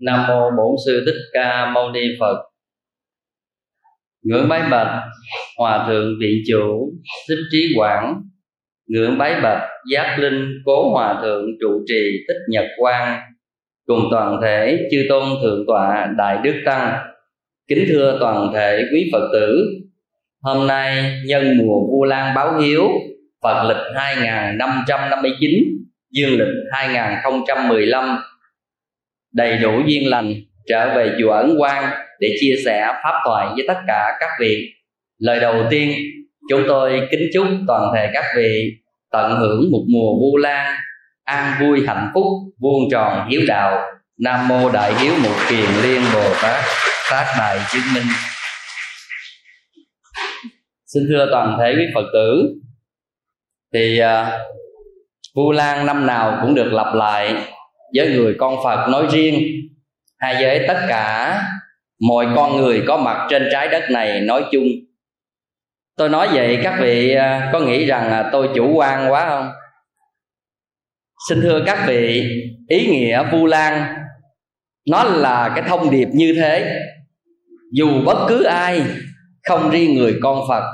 nam mô bổn sư thích ca mâu ni phật. Ngưỡng bái bạch, hòa thượng viện chủ, thích trí quảng. Ngưỡng bái bạch giác linh cố hòa thượng trụ trì tích nhật quang. Cùng toàn thể chư tôn thượng tọa đại đức tăng. Kính thưa toàn thể quý phật tử hôm nay nhân mùa vu lan báo hiếu, Phật lịch 2559 Dương lịch 2015 đầy đủ duyên lành, trở về chùa ấn quang để chia sẻ pháp thoại với tất cả các vị. Lời đầu tiên, chúng tôi kính chúc toàn thể các vị tận hưởng một mùa vu lan, an vui hạnh phúc, vuông tròn hiếu đạo. Nam mô đại hiếu một kiền liên bồ tát, phát đại chứng minh xin thưa toàn thể quý phật tử thì uh, vu lan năm nào cũng được lặp lại với người con phật nói riêng. Hay với tất cả mọi con người có mặt trên trái đất này nói chung. Tôi nói vậy các vị uh, có nghĩ rằng à, tôi chủ quan quá không? Xin thưa các vị ý nghĩa vu lan nó là cái thông điệp như thế. Dù bất cứ ai không riêng người con phật.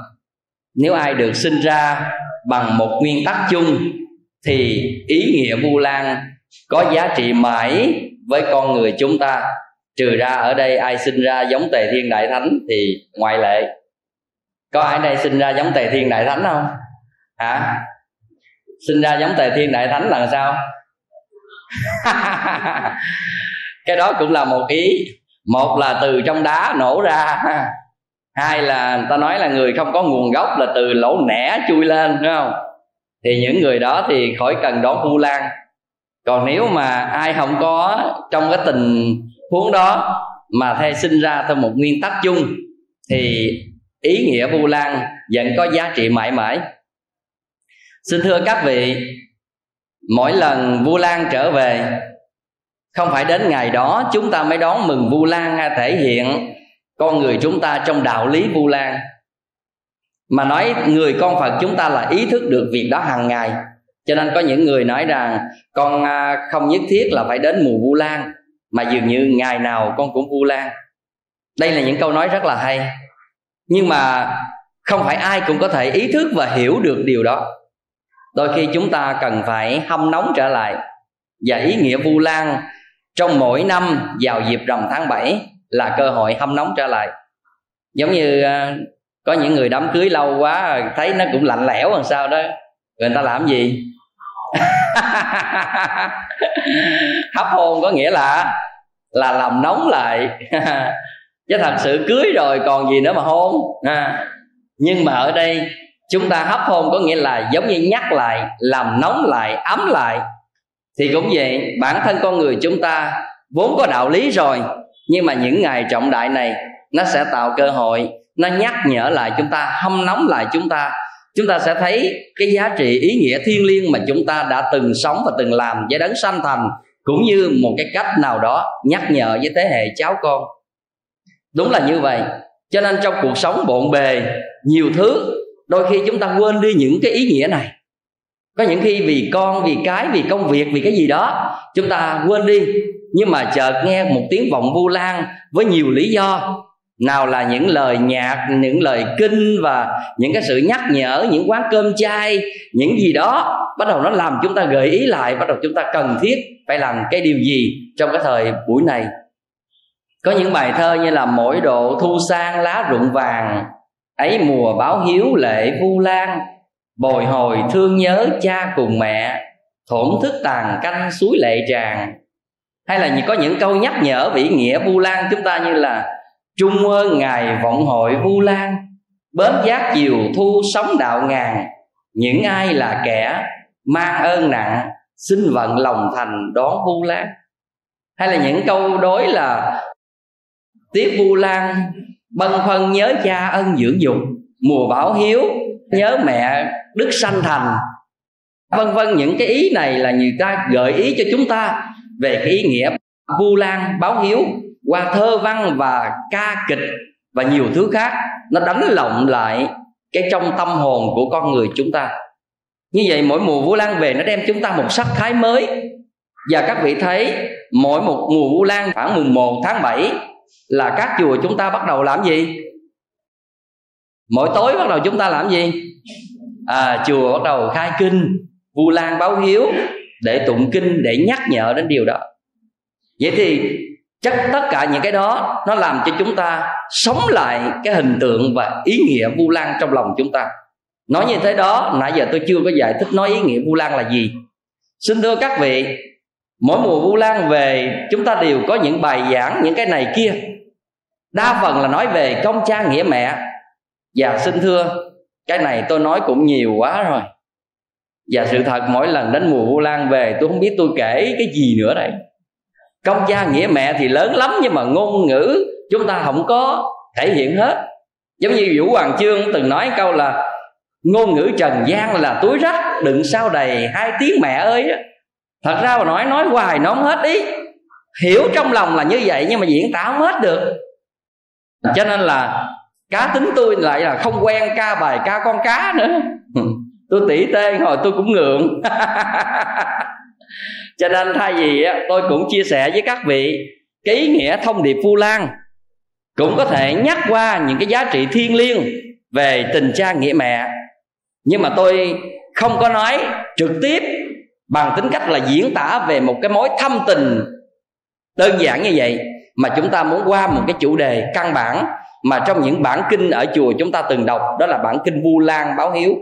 Nếu ai được sinh ra bằng một nguyên tắc chung, thì ý nghĩa vu lan có giá trị mãi với con người chúng ta. Trừ ra ở đây ai sinh ra giống tề thiên đại thánh thì ngoại lệ. Có ai đây sinh ra giống tề thiên đại thánh không? Hả? Sinh ra giống tề thiên đại thánh là sao? Cái đó cũng là một ý. Một là từ trong đá nổ ra hai là người ta nói là người không có nguồn gốc là từ lỗ nẻ chui lên, phải không? Thì những người đó thì khỏi cần đón vu lan. Còn nếu mà ai không có trong cái tình huống đó mà thay sinh ra theo một nguyên tắc chung, thì ý nghĩa vu lan vẫn có giá trị mãi mãi. Xin thưa các vị, mỗi lần vu lan trở về, không phải đến ngày đó chúng ta mới đón mừng vu lan hay thể hiện con người chúng ta trong đạo lý vu lan. Mà nói người con phật chúng ta là ý thức được việc đó hàng ngày. Cho nên có những người nói rằng, con à, không nhất thiết là phải đến mùa vu lan, mà dường như ngày nào con cũng vu lan. Đây là những câu nói rất là hay. Nhưng mà không phải ai cũng có thể ý thức và hiểu được điều đó. Đôi khi chúng ta cần phải hâm nóng trở lại và ý nghĩa vu lan trong mỗi năm vào dịp rằm tháng 7 là cơ hội hâm nóng trở lại. Giống như à, có những người đám cưới lâu quá, thấy nó cũng lạnh lẽo làm sao đó, người ta làm gì? Hấp hôn có nghĩa là là làm nóng lại. Chứ thật sự cưới rồi còn gì nữa mà hôn à. nhưng mà ở đây, chúng ta hấp hôn có nghĩa là giống như nhắc lại, làm nóng lại, ấm lại. Thì cũng vậy, bản thân con người chúng ta vốn có đạo lý rồi nhưng mà những ngày trọng đại này, nó sẽ tạo cơ hội, nó nhắc nhở lại chúng ta, hâm nóng lại chúng ta. Chúng ta sẽ thấy cái giá trị ý nghĩa thiêng liêng mà chúng ta đã từng sống và từng làm với đấng sanh thành, cũng như một cái cách nào đó nhắc nhở với thế hệ cháu con. Đúng là như vậy. Cho nên trong cuộc sống bộn bề, nhiều thứ, đôi khi chúng ta quên đi những cái ý nghĩa này. Có những khi vì con, vì cái, vì công việc, vì cái gì đó, chúng ta quên đi nhưng mà chợt nghe một tiếng vọng vu lan với nhiều lý do. Nào là những lời nhạc, những lời kinh và những cái sự nhắc nhở, những quán cơm chay, những gì đó bắt đầu nó làm chúng ta gợi ý lại, bắt đầu chúng ta cần thiết phải làm cái điều gì trong cái thời buổi này. Có những bài thơ như là mỗi độ thu sang lá rụng vàng, ấy mùa báo hiếu lệ vu lan, bồi hồi thương nhớ cha cùng mẹ, thổn thức tàn canh suối lệ tràn hay là có những câu nhắc nhở vĩ nghĩa vu lan chúng ta như là, trung ơn ngài vọng hội vu lan, bến giác chiều thu sống đạo ngàn, những ai là kẻ mang ơn nặng, xin vận lòng thành đón vu lan. Hay là những câu đối là tiếp vu lan bân phân nhớ cha ân dưỡng dục, mùa bảo hiếu nhớ mẹ đức sanh thành. Vân vân, những cái ý này là người ta gợi ý cho chúng ta về cái ý nghĩa vu lan, báo hiếu, qua thơ văn và ca kịch và nhiều thứ khác, nó đánh lộng lại cái trong tâm hồn của con người chúng ta. Như vậy mỗi mùa vu lan về nó đem chúng ta một sắc thái mới. Và các vị thấy, mỗi một mùa vu lan khoảng mùng 1 tháng 7 là các chùa chúng ta bắt đầu làm gì? Mỗi tối bắt đầu chúng ta làm gì? À chùa bắt đầu khai kinh, vu lan báo hiếu để tụng kinh, để nhắc nhở đến điều đó. Vậy thì chắc tất cả những cái đó, nó làm cho chúng ta sống lại cái hình tượng và ý nghĩa vu lan trong lòng chúng ta. Nói như thế đó, nãy giờ tôi chưa có giải thích nói ý nghĩa vu lan là gì. Xin thưa các vị, mỗi mùa vu lan về, chúng ta đều có những bài giảng, những cái này kia. Đa phần là nói về công cha nghĩa mẹ. Và xin thưa, cái này tôi nói cũng nhiều quá rồi và sự thật, mỗi lần đến mùa vu lan về, tôi không biết tôi kể cái gì nữa đây. Công cha nghĩa mẹ thì lớn lắm nhưng mà ngôn ngữ chúng ta không có thể hiện hết. Giống như vũ hoàng chương từng nói câu là, ngôn ngữ trần gian là túi rách đựng sao đầy hai tiếng mẹ ơi thật ra mà nói nói hoài nó không hết ý. Hiểu trong lòng là như vậy nhưng mà diễn tả không hết được. Cho nên là cá tính tôi lại là không quen ca bài ca con cá nữa tôi tỉ tê hồi tôi cũng ngượng. Cho nên thay vì tôi cũng chia sẻ với các vị cái ý nghĩa thông điệp vu lan cũng có thể nhắc qua những cái giá trị thiêng liêng về tình cha nghĩa mẹ. Nhưng mà tôi không có nói trực tiếp bằng tính cách là diễn tả về một cái mối thâm tình đơn giản như vậy mà chúng ta muốn qua một cái chủ đề căn bản mà trong những bản kinh ở chùa chúng ta từng đọc đó là bản kinh Vu Lan báo hiếu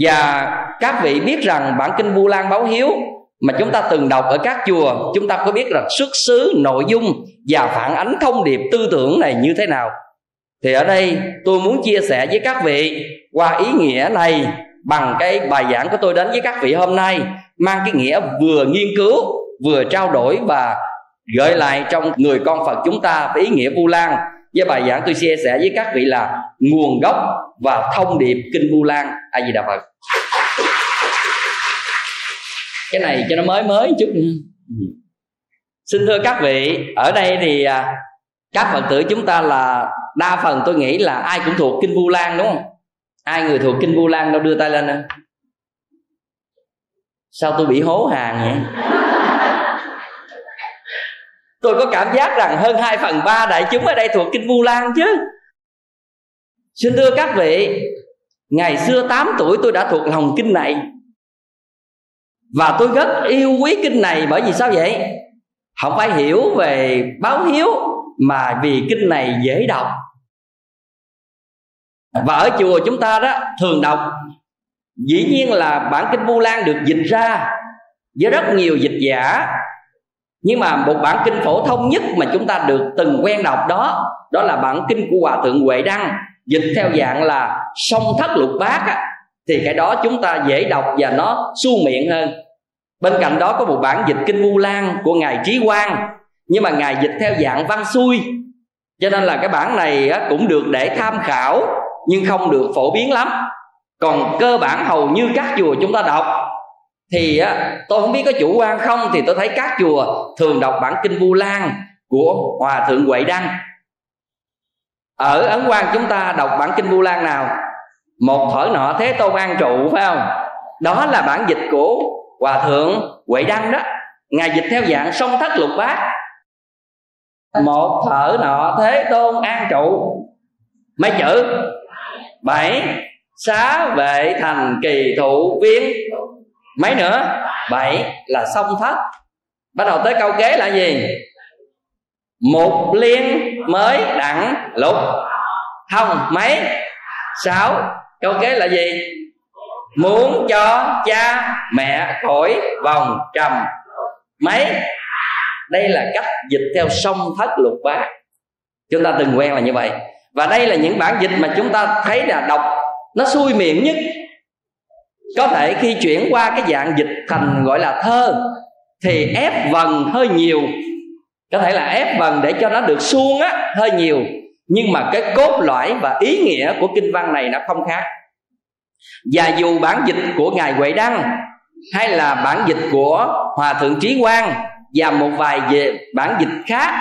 và các vị biết rằng bản kinh Vu Lan báo hiếu mà chúng ta từng đọc ở các chùa, chúng ta có biết là xuất xứ, nội dung và phản ánh thông điệp tư tưởng này như thế nào. Thì ở đây tôi muốn chia sẻ với các vị qua ý nghĩa này bằng cái bài giảng của tôi đến với các vị hôm nay, mang cái nghĩa vừa nghiên cứu, vừa trao đổi và gợi lại trong người con Phật chúng ta với ý nghĩa Vu Lan với bài giảng tôi chia sẻ với các vị là nguồn gốc và thông điệp kinh Vu Lan A Di Đà Phật. Cái này cho nó mới mới chút nữa. Xin thưa các vị ở đây thì à, các phật tử chúng ta là đa phần tôi nghĩ là ai cũng thuộc kinh vu lan đúng không? Ai người thuộc kinh vu lan đâu đưa tay lên nè. Sao tôi bị hố hàng vậy tôi có cảm giác rằng hơn 2 phần ba đại chúng ở đây thuộc kinh vu lan chứ. Xin thưa các vị, ngày xưa 8 tuổi tôi đã thuộc lòng kinh này. Và tôi rất yêu quý kinh này bởi vì sao vậy? Không phải hiểu về báo hiếu mà vì kinh này dễ đọc. Và ở chùa chúng ta đó, thường đọc. Dĩ nhiên là bản kinh vu lan được dịch ra với rất nhiều dịch giả nhưng mà một bản kinh phổ thông nhất mà chúng ta được từng quen đọc đó đó là bản kinh của hòa thượng huệ đăng dịch theo dạng là song thất lục bát á, thì cái đó chúng ta dễ đọc và nó su miệng hơn. Bên cạnh đó có một bản dịch kinh vu lan của ngài trí quang nhưng mà ngài dịch theo dạng văn xuôi cho nên là cái bản này cũng được để tham khảo nhưng không được phổ biến lắm. Còn cơ bản hầu như các chùa chúng ta đọc thì tôi không biết có chủ quan không, thì tôi thấy các chùa thường đọc bản kinh vu lan của hòa thượng huệ đăng. Ở ấn quan chúng ta đọc bản kinh vu lan nào? Một thở nọ thế tôn an trụ, phải không? Đó là bản dịch của hòa thượng huệ đăng đó. Ngài dịch theo dạng song thất lục bát. Một thở nọ thế tôn an trụ. Mấy chữ? Bảy. Xá vệ thành kỳ thụ viên mấy nữa? Bảy là song thất bắt đầu tới câu kế là gì? Một liên mới đặng lục. Không, mấy? Sáu. Câu kế là gì? Muốn cho cha mẹ khỏi vòng trầm. Mấy? Đây là cách dịch theo song thất lục bát. Chúng ta từng quen là như vậy. Và đây là những bản dịch mà chúng ta thấy là đọc, nó xui miệng nhất có thể khi chuyển qua cái dạng dịch thành gọi là thơ, thì ép vần hơi nhiều. Có thể là ép vần để cho nó được suông á, hơi nhiều. Nhưng mà cái cốt lõi và ý nghĩa của kinh văn này nó không khác. Và dù bản dịch của ngài huệ đăng hay là bản dịch của hòa thượng trí quang và một vài về bản dịch khác,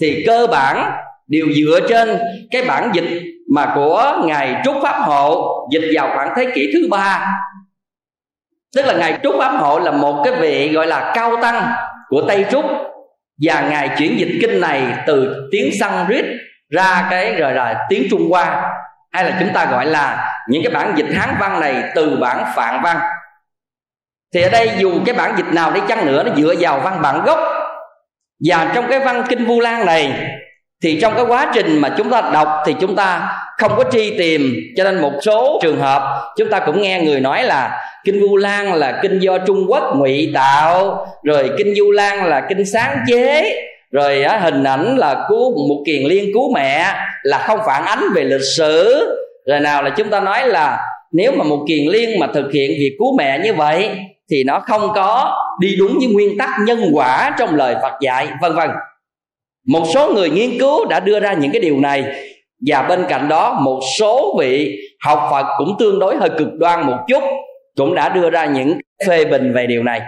thì cơ bản đều dựa trên cái bản dịch mà của ngài trúc pháp hộ dịch vào khoảng thế kỷ thứ ba tức là ngài trúc ám hộ là một cái vị gọi là cao tăng của tây trúc. Và ngài chuyển dịch kinh này từ tiếng sanskrit ra cái rồi là tiếng trung hoa, hay là chúng ta gọi là những cái bản dịch hán văn này từ bản phạn văn. Thì ở đây dù cái bản dịch nào đi chăng nữa, nó dựa vào văn bản gốc. Và trong cái văn kinh vu lan này, thì trong cái quá trình mà chúng ta đọc, thì chúng ta không có tri tìm cho nên một số trường hợp chúng ta cũng nghe người nói là kinh vu lan là kinh do trung quốc ngụy tạo rồi kinh vu lan là kinh sáng chế rồi á, hình ảnh là cứu một kiền liên cứu mẹ là không phản ánh về lịch sử. Rồi nào là chúng ta nói là nếu mà một kiền liên mà thực hiện việc cứu mẹ như vậy thì nó không có đi đúng với nguyên tắc nhân quả trong lời Phật dạy vân vân. Một số người nghiên cứu đã đưa ra những cái điều này và bên cạnh đó, một số vị học Phật cũng tương đối hơi cực đoan một chút, cũng đã đưa ra những phê bình về điều này.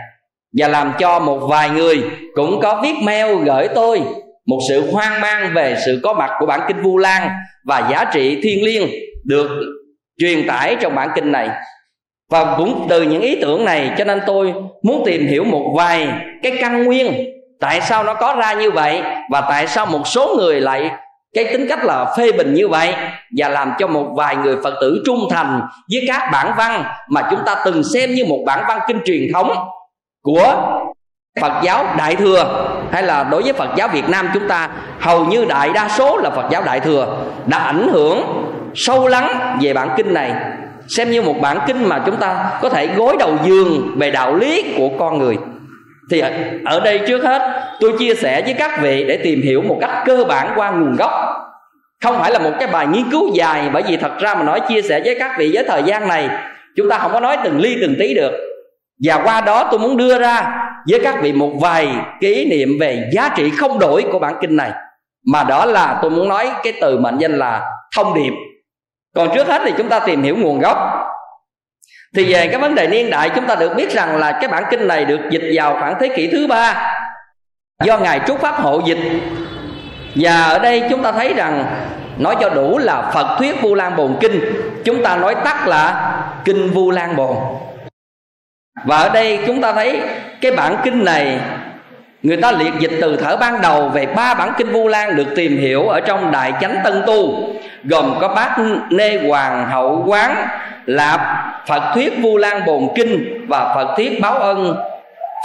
Và làm cho một vài người cũng có viết mail gửi tôi một sự hoang mang về sự có mặt của bản kinh Vu Lan và giá trị thiên liêng được truyền tải trong bản kinh này. Và cũng từ những ý tưởng này, cho nên tôi muốn tìm hiểu một vài cái căn nguyên tại sao nó có ra như vậy và tại sao một số người lại cái tính cách là phê bình như vậy và làm cho một vài người phật tử trung thành với các bản văn mà chúng ta từng xem như một bản văn kinh truyền thống của Phật giáo Đại Thừa hay là đối với Phật giáo Việt Nam chúng ta. Hầu như đại đa số là Phật giáo Đại Thừa đã ảnh hưởng sâu lắng về bản kinh này. Xem như một bản kinh mà chúng ta có thể gối đầu giường về đạo lý của con người thì à, ở đây trước hết, tôi chia sẻ với các vị để tìm hiểu một cách cơ bản qua nguồn gốc. Không phải là một cái bài nghiên cứu dài, bởi vì thật ra mà nói chia sẻ với các vị với thời gian này, chúng ta không có nói từng ly từng tí được. Và qua đó tôi muốn đưa ra với các vị một vài kỷ niệm về giá trị không đổi của bản kinh này. Mà đó là tôi muốn nói cái từ mệnh danh là thông điệp. Còn trước hết thì chúng ta tìm hiểu nguồn gốc thì về cái vấn đề niên đại, chúng ta được biết rằng là cái bản kinh này được dịch vào khoảng thế kỷ thứ ba do ngài trúc pháp hộ dịch. Và ở đây chúng ta thấy rằng, nói cho đủ là phật thuyết vu lan bồn kinh, chúng ta nói tắt là kinh vu lan bồn. Và ở đây chúng ta thấy cái bản kinh này người ta liệt dịch từ thở ban đầu về ba bản kinh vu lan được tìm hiểu ở trong đại chánh tân tu, gồm có bát nê hoàng hậu quán lạp phật thuyết vu lan bồn kinh và phật thuyết báo ân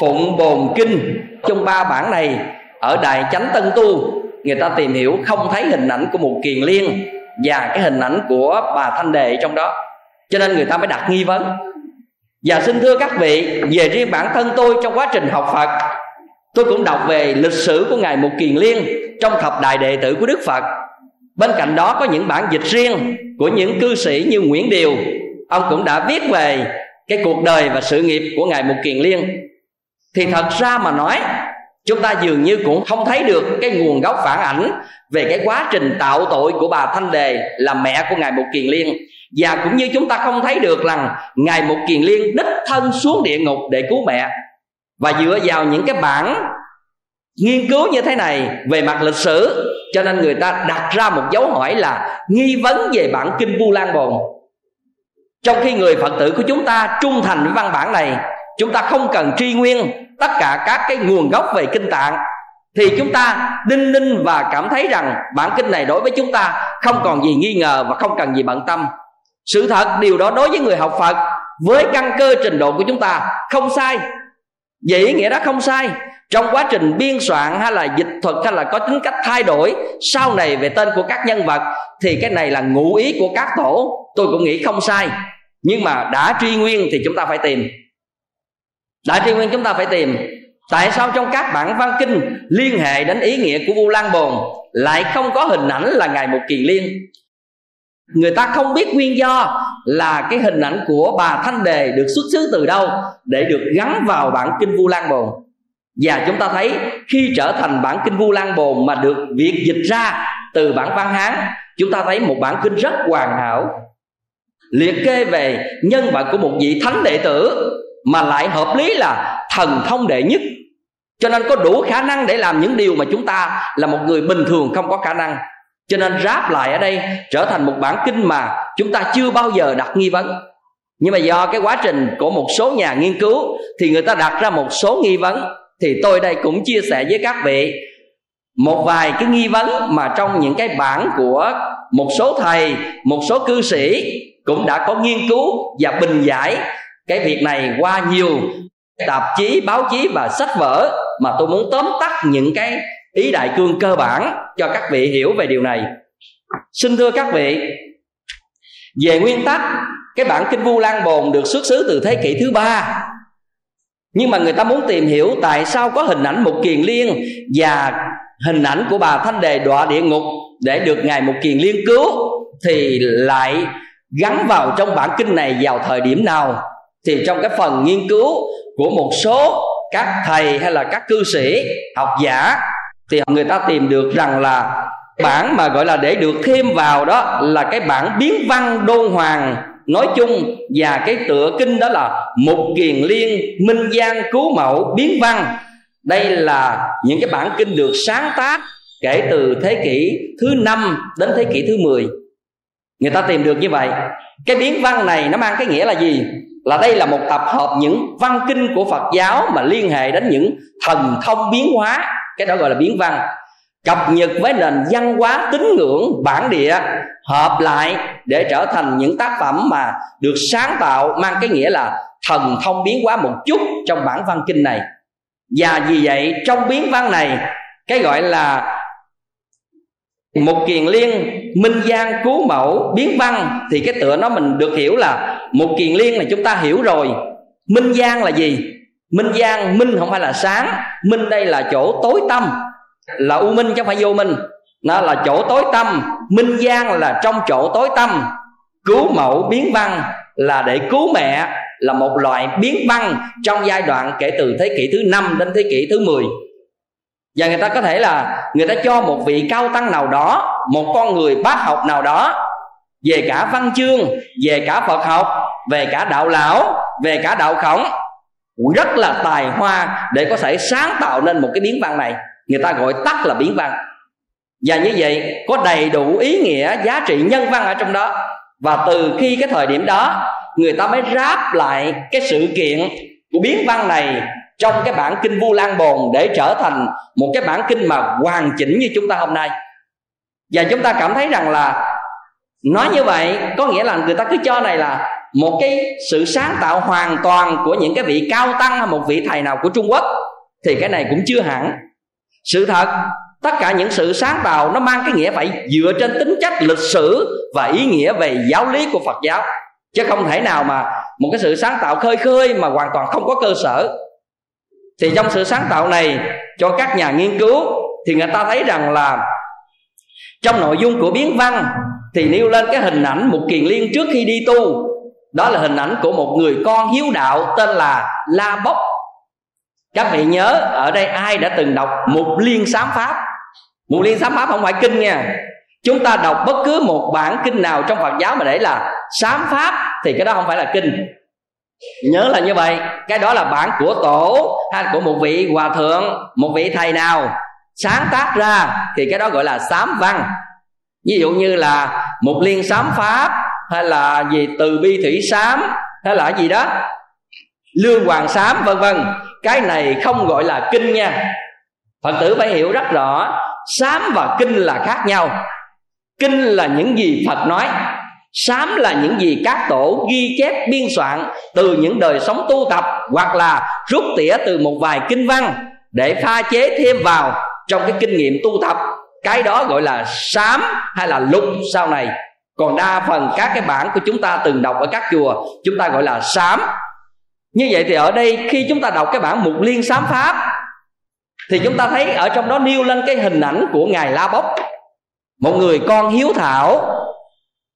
phụng bồn kinh. Trong ba bản này, ở đại chánh tân tu, người ta tìm hiểu không thấy hình ảnh của một kiền liên và cái hình ảnh của bà thanh đề trong đó. Cho nên người ta mới đặt nghi vấn. Và xin thưa các vị, về riêng bản thân tôi trong quá trình học phật tôi cũng đọc về lịch sử của ngài mục kiền liên trong thập đại đệ tử của đức phật. Bên cạnh đó có những bản dịch riêng của những cư sĩ như nguyễn điều. Ông cũng đã viết về cái cuộc đời và sự nghiệp của ngài mục kiền liên. Thì thật ra mà nói, chúng ta dường như cũng không thấy được cái nguồn gốc phản ảnh về cái quá trình tạo tội của bà thanh đề là mẹ của ngài mục kiền liên. Và cũng như chúng ta không thấy được rằng ngài mục kiền liên đích thân xuống địa ngục để cứu mẹ và dựa vào những cái bản nghiên cứu như thế này về mặt lịch sử, cho nên người ta đặt ra một dấu hỏi là nghi vấn về bản kinh vu lan bồn. Trong khi người phật tử của chúng ta trung thành với văn bản này, chúng ta không cần tri nguyên tất cả các cái nguồn gốc về kinh tạng, thì chúng ta đinh ninh và cảm thấy rằng bản kinh này đối với chúng ta không còn gì nghi ngờ và không cần gì bận tâm. Sự thật, điều đó đối với người học phật, với căn cơ trình độ của chúng ta không sai vậy ý nghĩa đó không sai. Trong quá trình biên soạn hay là dịch thuật hay là có tính cách thay đổi sau này về tên của các nhân vật, thì cái này là ngụ ý của các tổ. Tôi cũng nghĩ không sai. Nhưng mà đã truy nguyên thì chúng ta phải tìm. Đã truy nguyên chúng ta phải tìm. Tại sao trong các bản văn kinh liên hệ đến ý nghĩa của vu lan bồn lại không có hình ảnh là ngài một kiền liên? Người ta không biết nguyên do là cái hình ảnh của bà thanh đề được xuất xứ từ đâu để được gắn vào bản kinh vu lan bồn? Và chúng ta thấy khi trở thành bản kinh vu lan bồn mà được việc dịch ra từ bản văn hán, chúng ta thấy một bản kinh rất hoàn hảo. Liệt kê về nhân vật của một vị thánh đệ tử mà lại hợp lý là thần thông đệ nhất. Cho nên có đủ khả năng để làm những điều mà chúng ta là một người bình thường không có khả năng cho nên ráp lại ở đây trở thành một bản kinh mà chúng ta chưa bao giờ đặt nghi vấn. Nhưng mà do cái quá trình của một số nhà nghiên cứu thì người ta đặt ra một số nghi vấn, thì tôi đây cũng chia sẻ với các vị một vài cái nghi vấn mà trong những cái bản của một số thầy, một số cư sĩ cũng đã có nghiên cứu và bình giải cái việc này qua nhiều tạp chí, báo chí và sách vở mà tôi muốn tóm tắt những cái ý đại cương cơ bản cho các vị hiểu về điều này. Xin thưa các vị, về nguyên tắc, cái bản kinh vu lan bồn được xuất xứ từ thế kỷ thứ ba. Nhưng mà người ta muốn tìm hiểu tại sao có hình ảnh một kiền liên và hình ảnh của bà thanh đề đọa địa ngục để được ngài một kiền liên cứu thì lại gắn vào trong bản kinh này vào thời điểm nào? Thì trong cái phần nghiên cứu của một số các thầy hay là các cư sĩ, học giả thì người ta tìm được rằng là bản mà gọi là để được thêm vào đó là cái bản biến văn đôn hoàng nói chung và cái tựa kinh đó là mục kiền liên minh giang cứu mẫu biến văn. Đây là những cái bản kinh được sáng tác kể từ thế kỷ thứ năm đến thế kỷ thứ 10 người ta tìm được như vậy. Cái biến văn này nó mang cái nghĩa là gì? Là đây là một tập hợp những văn kinh của phật giáo mà liên hệ đến những thần thông biến hóa cái đó gọi là biến văn. Cập nhật với nền văn hóa tín ngưỡng bản địa, hợp lại để trở thành những tác phẩm mà được sáng tạo, mang cái nghĩa là thần thông biến hóa một chút trong bản văn kinh này. Và vì vậy, trong biến văn này, cái gọi là một kiền liên minh giang cứu mẫu biến văn, thì cái tựa nó mình được hiểu là một kiền liên là chúng ta hiểu rồi. Minh giang là gì? Minh giang, minh không phải là sáng. Minh đây là chỗ tối tâm là u minh chứ không phải vô minh. Nó là chỗ tối tâm minh giang là trong chỗ tối tâm cứu mẫu biến văn là để cứu mẹ là một loại biến văn trong giai đoạn kể từ thế kỷ thứ năm đến thế kỷ thứ 10 và người ta có thể là người ta cho một vị cao tăng nào đó, một con người bác học nào đó, về cả văn chương, về cả phật học, về cả đạo lão, về cả đạo khổng rất là tài hoa để có thể sáng tạo nên một cái biến văn này. Người ta gọi tắt là biến văn và như vậy, có đầy đủ ý nghĩa, giá trị nhân văn ở trong đó. Và từ khi cái thời điểm đó, người ta mới ráp lại cái sự kiện của biến văn này trong cái bản kinh vu lan bồn để trở thành một cái bản kinh mà hoàn chỉnh như chúng ta hôm nay. Và chúng ta cảm thấy rằng là nói như vậy có nghĩa là người ta cứ cho này là một cái sự sáng tạo hoàn toàn của những cái vị cao tăng hay một vị thầy nào của trung quốc, thì cái này cũng chưa hẳn. Sự thật, tất cả những sự sáng tạo nó mang cái nghĩa phải dựa trên tính chất lịch sử và ý nghĩa về giáo lý của phật giáo. Chứ không thể nào mà một cái sự sáng tạo khơi khơi mà hoàn toàn không có cơ sở. Thì trong sự sáng tạo này, cho các nhà nghiên cứu, thì người ta thấy rằng là trong nội dung của biến văn, thì nêu lên cái hình ảnh một kiền liên trước khi đi tu đó là hình ảnh của một người con hiếu đạo tên là la bốc. Các vị nhớ, ở đây ai đã từng đọc một liên sám pháp? Một liên sám pháp không phải kinh nha. Chúng ta đọc bất cứ một bản kinh nào trong phật giáo mà để là sám pháp thì cái đó không phải là kinh. Nhớ là như vậy. Cái đó là bản của tổ hay của một vị hòa thượng, một vị thầy nào sáng tác ra thì cái đó gọi là sám văn. Ví dụ như là một liên sám pháp hay là gì? Từ bi thủy sám. Hay là gì đó? Lương hoàng sám, vân vân. Cái này không gọi là kinh nha. Phật tử phải hiểu rất rõ, sám và kinh là khác nhau. Kinh là những gì phật nói. Sám là những gì các tổ ghi chép biên soạn từ những đời sống tu tập, hoặc là rút tỉa từ một vài kinh văn để pha chế thêm vào trong cái kinh nghiệm tu tập. Cái đó gọi là sám hay là lục sau này còn đa phần các cái bản của chúng ta từng đọc ở các chùa chúng ta gọi là sám. Như vậy thì ở đây khi chúng ta đọc cái bản mục liên sám pháp thì chúng ta thấy ở trong đó nêu lên cái hình ảnh của ngài la bốc. Một người con hiếu thảo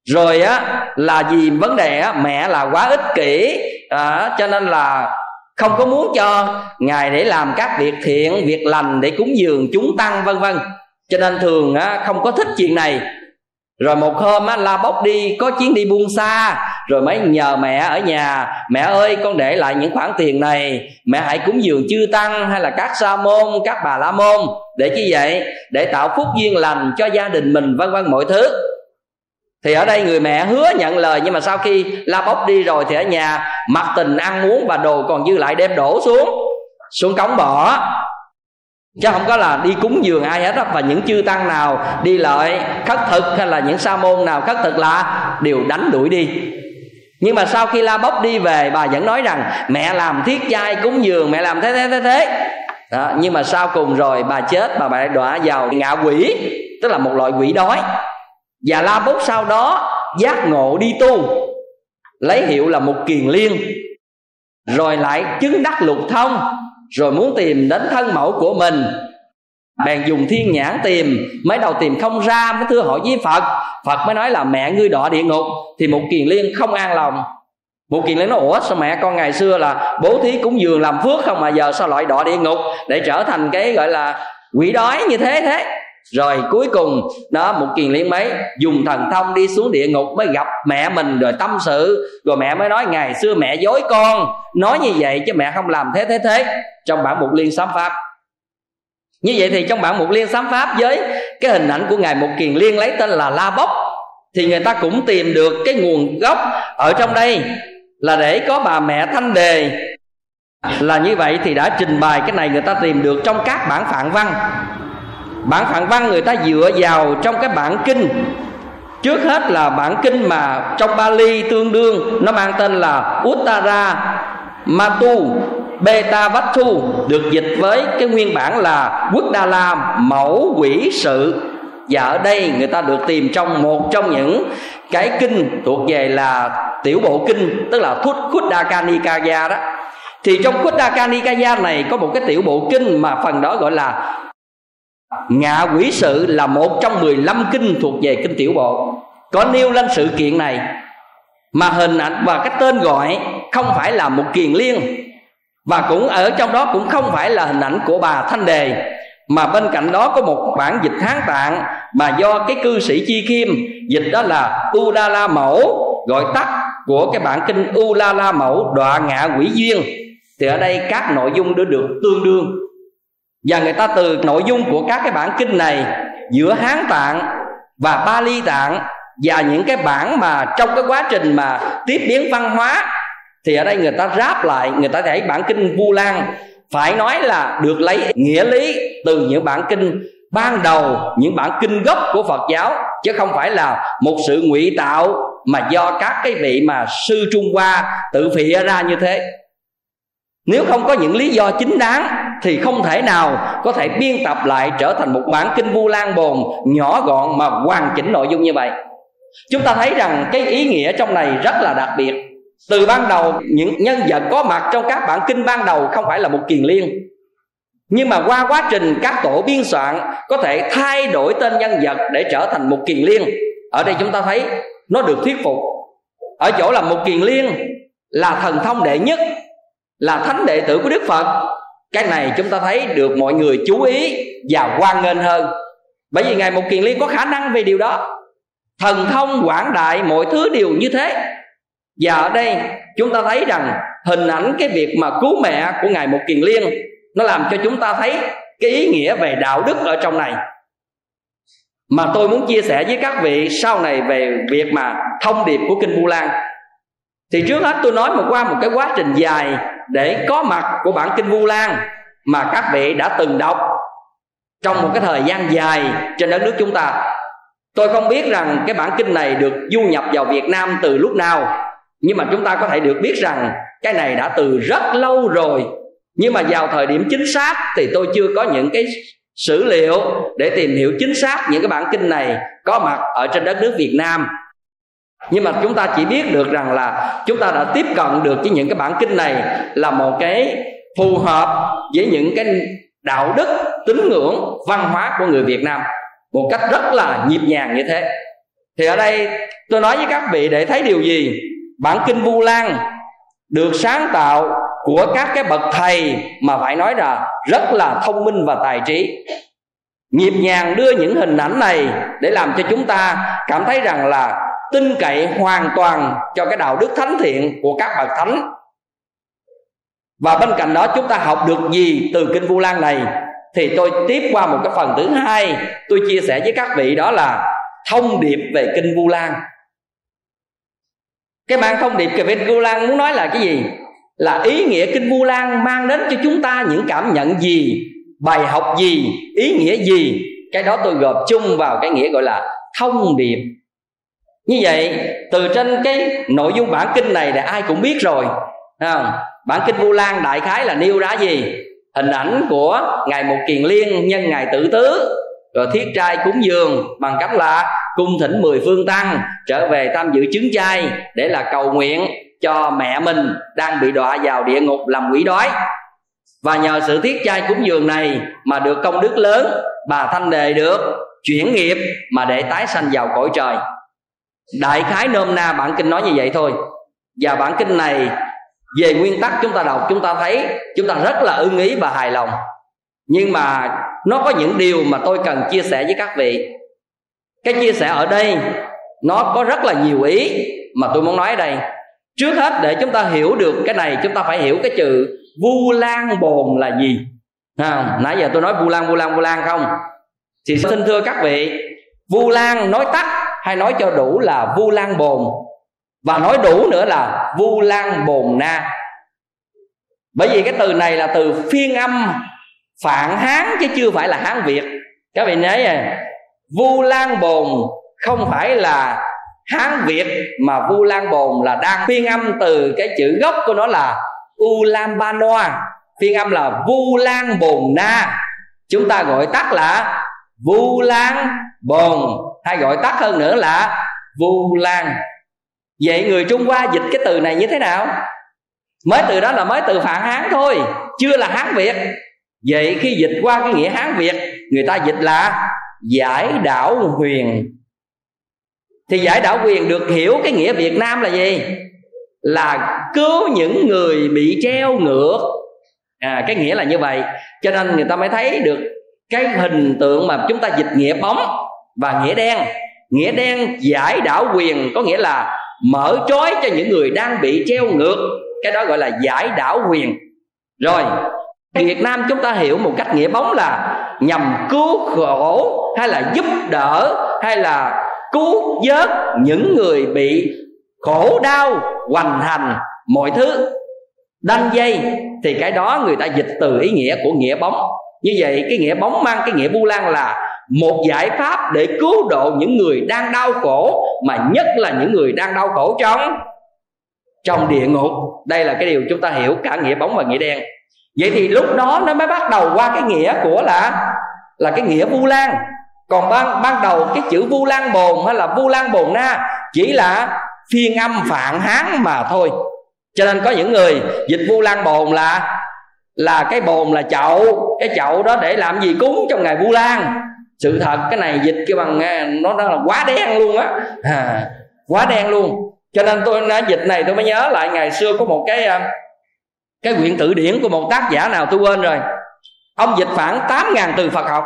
rồi á là vì vấn đề á mẹ là quá ích kỷ à, cho nên là không có muốn cho ngài để làm các việc thiện việc lành để cúng dường chúng tăng vân vân. Cho nên thường á, không có thích chuyện này rồi một hôm á, la bốc đi có chuyến đi buông xa. Rồi mới nhờ mẹ ở nhà mẹ ơi con để lại những khoản tiền này mẹ hãy cúng dường chư tăng hay là các sa môn các bà la môn để chi vậy? Để tạo phúc duyên lành cho gia đình mình vân vân mọi thứ. Thì ở đây người mẹ hứa nhận lời nhưng mà sau khi la bốc đi rồi thì ở nhà mặc tình ăn muốn và đồ còn dư lại đem đổ xuống xuống cống bỏ chứ không có là đi cúng dường ai hết á và những chư tăng nào đi lợi khất thực hay là những sa môn nào khất thực là đều đánh đuổi đi. Nhưng mà sau khi la bốc đi về bà vẫn nói rằng mẹ làm thiết chay cúng dường mẹ làm thế thế thế thế. Đó, nhưng mà sau cùng rồi bà chết bà lại đọa vào ngạ quỷ tức là một loại quỷ đói. Và la bốc sau đó giác ngộ đi tu lấy hiệu là một kiền liên rồi lại chứng đắc lục thông rồi muốn tìm đến thân mẫu của mình. Bèn dùng thiên nhãn tìm, mới đầu tìm không ra, mới thưa hỏi với phật. Phật mới nói là, mẹ ngươi đọa địa ngục, thì một kiền liên không an lòng. Một kiền liên nói, ủa, sao mẹ con ngày xưa là bố thí cúng dường làm phước không mà giờ sao lại đọa địa ngục để trở thành cái, gọi là quỷ đói như thế thế? Rồi cuối cùng, đó, một kiền liên mấy, dùng thần thông đi xuống địa ngục mới gặp mẹ mình rồi tâm sự. Rồi mẹ mới nói, ngày xưa mẹ dối con, nói như vậy chứ mẹ không làm thế thế thế. Trong bản mục liên sám pháp. Như vậy thì trong bản mục liên sám pháp với cái hình ảnh của ngài một kiền liên lấy tên là la bốc, thì người ta cũng tìm được cái nguồn gốc ở trong đây là để có bà mẹ thanh đề. Là như vậy thì đã trình bày cái này người ta tìm được trong các bản phạn văn bản phạn văn người ta dựa vào trong cái bản kinh. Trước hết là bản kinh mà trong Bali tương đương, nó mang tên là Uttara Matu Beta Vattu được dịch với cái nguyên bản là Quốc Đa La mẫu quỷ sự. Và ở đây người ta được tìm trong một trong những cái kinh thuộc về là tiểu bộ kinh, tức là Thut Khuddaka Nikaya đó. Thì trong Khuddaka Nikaya này có một cái tiểu bộ kinh mà phần đó gọi là Ngạ quỷ sự là một trong 15 kinh thuộc về kinh tiểu bộ. Có nêu lên sự kiện này, Mà hình ảnh và cái tên gọi không phải là một kiền liên. Và cũng ở trong đó cũng không phải là hình ảnh của bà Thanh Đề, Mà bên cạnh đó có một bản dịch Hán Tạng Mà do cái cư sĩ Chi Kim, Dịch đó là Udala Mẫu Gọi tắt của cái bản kinh Ulala Mẫu Đọa Ngạ Quỷ Duyên. Thì ở đây các nội dung đã được tương đương và người ta từ nội dung của các cái bản kinh này giữa hán tạng và ba ly tạng và những cái bản mà trong cái quá trình mà tiếp biến văn hóa thì ở đây người ta ráp lại, người ta thấy bản kinh vu lan phải nói là được lấy nghĩa lý từ những bản kinh ban đầu, những bản kinh gốc của phật giáo, chứ không phải là một sự ngụy tạo mà do các cái vị mà sư trung hoa tự phịa ra như thế. Nếu không có những lý do chính đáng thì không thể nào có thể biên tập lại trở thành một bản kinh vu lan bồn nhỏ gọn mà hoàn chỉnh nội dung như vậy. Chúng ta thấy rằng cái ý nghĩa trong này rất là đặc biệt. Từ ban đầu, những nhân vật có mặt trong các bản kinh ban đầu không phải là một kiền liên. Nhưng mà qua quá trình các tổ biên soạn, có thể thay đổi tên nhân vật để trở thành một kiền liên. Ở đây chúng ta thấy nó được thuyết phục. Ở chỗ là một kiền liên là thần thông đệ nhất, là thánh đệ tử của đức phật cái này chúng ta thấy được mọi người chú ý và quan nghênh hơn. Bởi vì ngài một kiền liên có khả năng về điều đó. Thần thông, quảng đại, mọi thứ đều như thế. Và ở đây, chúng ta thấy rằng hình ảnh cái việc mà cứu mẹ của ngài một kiền liên, nó làm cho chúng ta thấy cái ý nghĩa về đạo đức ở trong này. Mà tôi muốn chia sẻ với các vị sau này về việc mà thông điệp của kinh vu lan thì trước hết tôi nói một qua một cái quá trình dài để có mặt của bản kinh vu lan mà các vị đã từng đọc trong một cái thời gian dài trên đất nước chúng ta. Tôi không biết rằng cái bản kinh này được du nhập vào việt nam từ lúc nào, nhưng mà chúng ta có thể được biết rằng cái này đã từ rất lâu rồi. Nhưng mà vào thời điểm chính xác thì tôi chưa có những cái sử liệu để tìm hiểu chính xác những cái bản kinh này có mặt ở trên đất nước Việt Nam nhưng mà chúng ta chỉ biết được rằng là chúng ta đã tiếp cận được với những cái bản kinh này là một cái phù hợp với những cái đạo đức tín ngưỡng văn hóa của người Việt Nam một cách rất là nhịp nhàng như thế. Thì ở đây tôi nói với các vị để thấy điều gì? Bản kinh Vu Lan được sáng tạo của các cái bậc thầy mà phải nói là rất là thông minh và tài trí. Nhịp nhàng đưa những hình ảnh này để làm cho chúng ta cảm thấy rằng là tin cậy hoàn toàn cho cái đạo đức thánh thiện của các bậc thánh. Và bên cạnh đó chúng ta học được gì từ kinh vu lan này? Thì tôi tiếp qua một cái phần thứ hai tôi chia sẻ với các vị, đó là thông điệp về kinh vu lan. Cái mang thông điệp về kinh vu lan muốn nói là cái gì? Là ý nghĩa kinh vu lan mang đến cho chúng ta những cảm nhận gì? Bài học gì? Ý nghĩa gì? Cái đó tôi gộp chung vào cái nghĩa gọi là thông điệp như vậy, từ trên cái nội dung bản kinh này là ai cũng biết rồi không? bản kinh vu lan đại khái là nêu ra gì? Hình ảnh của ngài một kiền liên nhân ngài tử tứ, rồi thiết trai cúng dường bằng cách là cung thỉnh mười phương tăng, trở về tham dự chứng trai để là cầu nguyện cho mẹ mình đang bị đọa vào địa ngục làm quỷ đói. Và nhờ sự thiết trai cúng dường này mà được công đức lớn, bà thanh đề được chuyển nghiệp mà để tái sanh vào cõi trời đại khái nôm na bản kinh nói như vậy thôi. Và bản kinh này về nguyên tắc chúng ta đọc chúng ta thấy chúng ta rất là ưng ý và hài lòng. Nhưng mà nó có những điều mà tôi cần chia sẻ với các vị. Cái chia sẻ ở đây nó có rất là nhiều ý mà tôi muốn nói ở đây. Trước hết để chúng ta hiểu được cái này chúng ta phải hiểu cái chữ vu lan bồn là gì. À, nãy giờ tôi nói vu lan vu lan vu lan không? Thì xin thưa các vị vu lan nói tắt hay nói cho đủ là vu lan bồn. Và nói đủ nữa là vu lan bồn na. Bởi vì cái từ này là từ phiên âm phạn hán chứ chưa phải là hán việt. Các vị nhớ nha. Vu lan bồn không phải là hán việt, mà vu lan bồn là đang phiên âm từ cái chữ gốc của nó là ulambanoa phiên âm là vu lan bồn na. Chúng ta gọi tắt là vu lan bồn. Hay gọi tắt hơn nữa là vu lan. Vậy người trung hoa dịch cái từ này như thế nào? Mới từ đó là mới từ phản hán thôi, chưa là hán việt. Vậy khi dịch qua cái nghĩa hán việt, người ta dịch là giải đảo huyền. Thì giải đảo huyền được hiểu cái nghĩa việt nam là gì? Là cứu những người bị treo ngược. À cái nghĩa là như vậy. Cho nên người ta mới thấy được cái hình tượng mà chúng ta dịch nghĩa bóng và nghĩa đen. Nghĩa đen giải đảo quyền, có nghĩa là mở trói cho những người đang bị treo ngược. Cái đó gọi là giải đảo quyền. Rồi Việt Nam chúng ta hiểu một cách nghĩa bóng là nhằm cứu khổ hay là giúp đỡ hay là cứu vớt những người bị khổ đau, hoành hành, mọi thứ. Đanh dây, thì cái đó người ta dịch từ ý nghĩa của nghĩa bóng như vậy, cái nghĩa bóng mang cái nghĩa bu lan là một giải pháp để cứu độ những người đang đau khổ, mà nhất là những người đang đau khổ trong trong địa ngục. Đây là cái điều chúng ta hiểu cả nghĩa bóng và nghĩa đen. Vậy thì lúc đó nó mới bắt đầu qua cái nghĩa của là là cái nghĩa vu lan. Còn ban ban đầu cái chữ vu lan bồn hay là vu lan bồn na chỉ là phiên âm phạn hán mà thôi. Cho nên có những người dịch vu lan bồn là là cái bồn là chậu cái chậu đó để làm gì cúng trong ngày vu lan. Sự thật cái này dịch cái bằng nó đó là quá đen luôn á. À, quá đen luôn. Cho nên tôi nói dịch này tôi mới nhớ lại ngày xưa có một cái à, cái quyển tự điển của một tác giả nào tôi quên rồi. Ông dịch khoảng 8.000 từ Phật học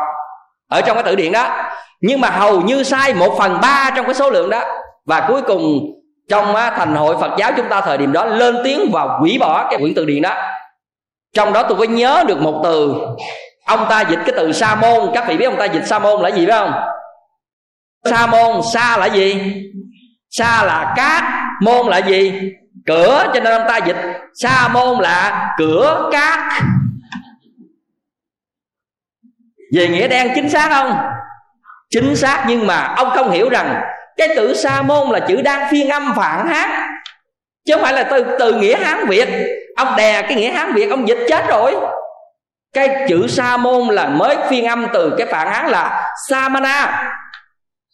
ở trong cái tự điển đó. Nhưng mà hầu như sai một phần ba trong cái số lượng đó. Và cuối cùng trong thành hội Phật giáo chúng ta thời điểm đó lên tiếng và hủy bỏ cái quyển từ điển đó trong đó tôi có nhớ được một từ. Ông ta dịch cái từ sa môn. Các vị biết ông ta dịch sa môn là gì phải không? Sa môn, sa là gì? Sa là cát, môn là gì? Cửa, cho nên ông ta dịch sa môn là cửa cát. Về nghĩa đen chính xác không? Chính xác, nhưng mà ông không hiểu rằng cái từ sa môn là chữ đang phiên âm phản hát chứ không phải là từ từ nghĩa hán việt ông đè cái nghĩa hán việt, ông dịch chết rồi. Cái chữ sa môn là mới phiên âm từ cái phản án là samana.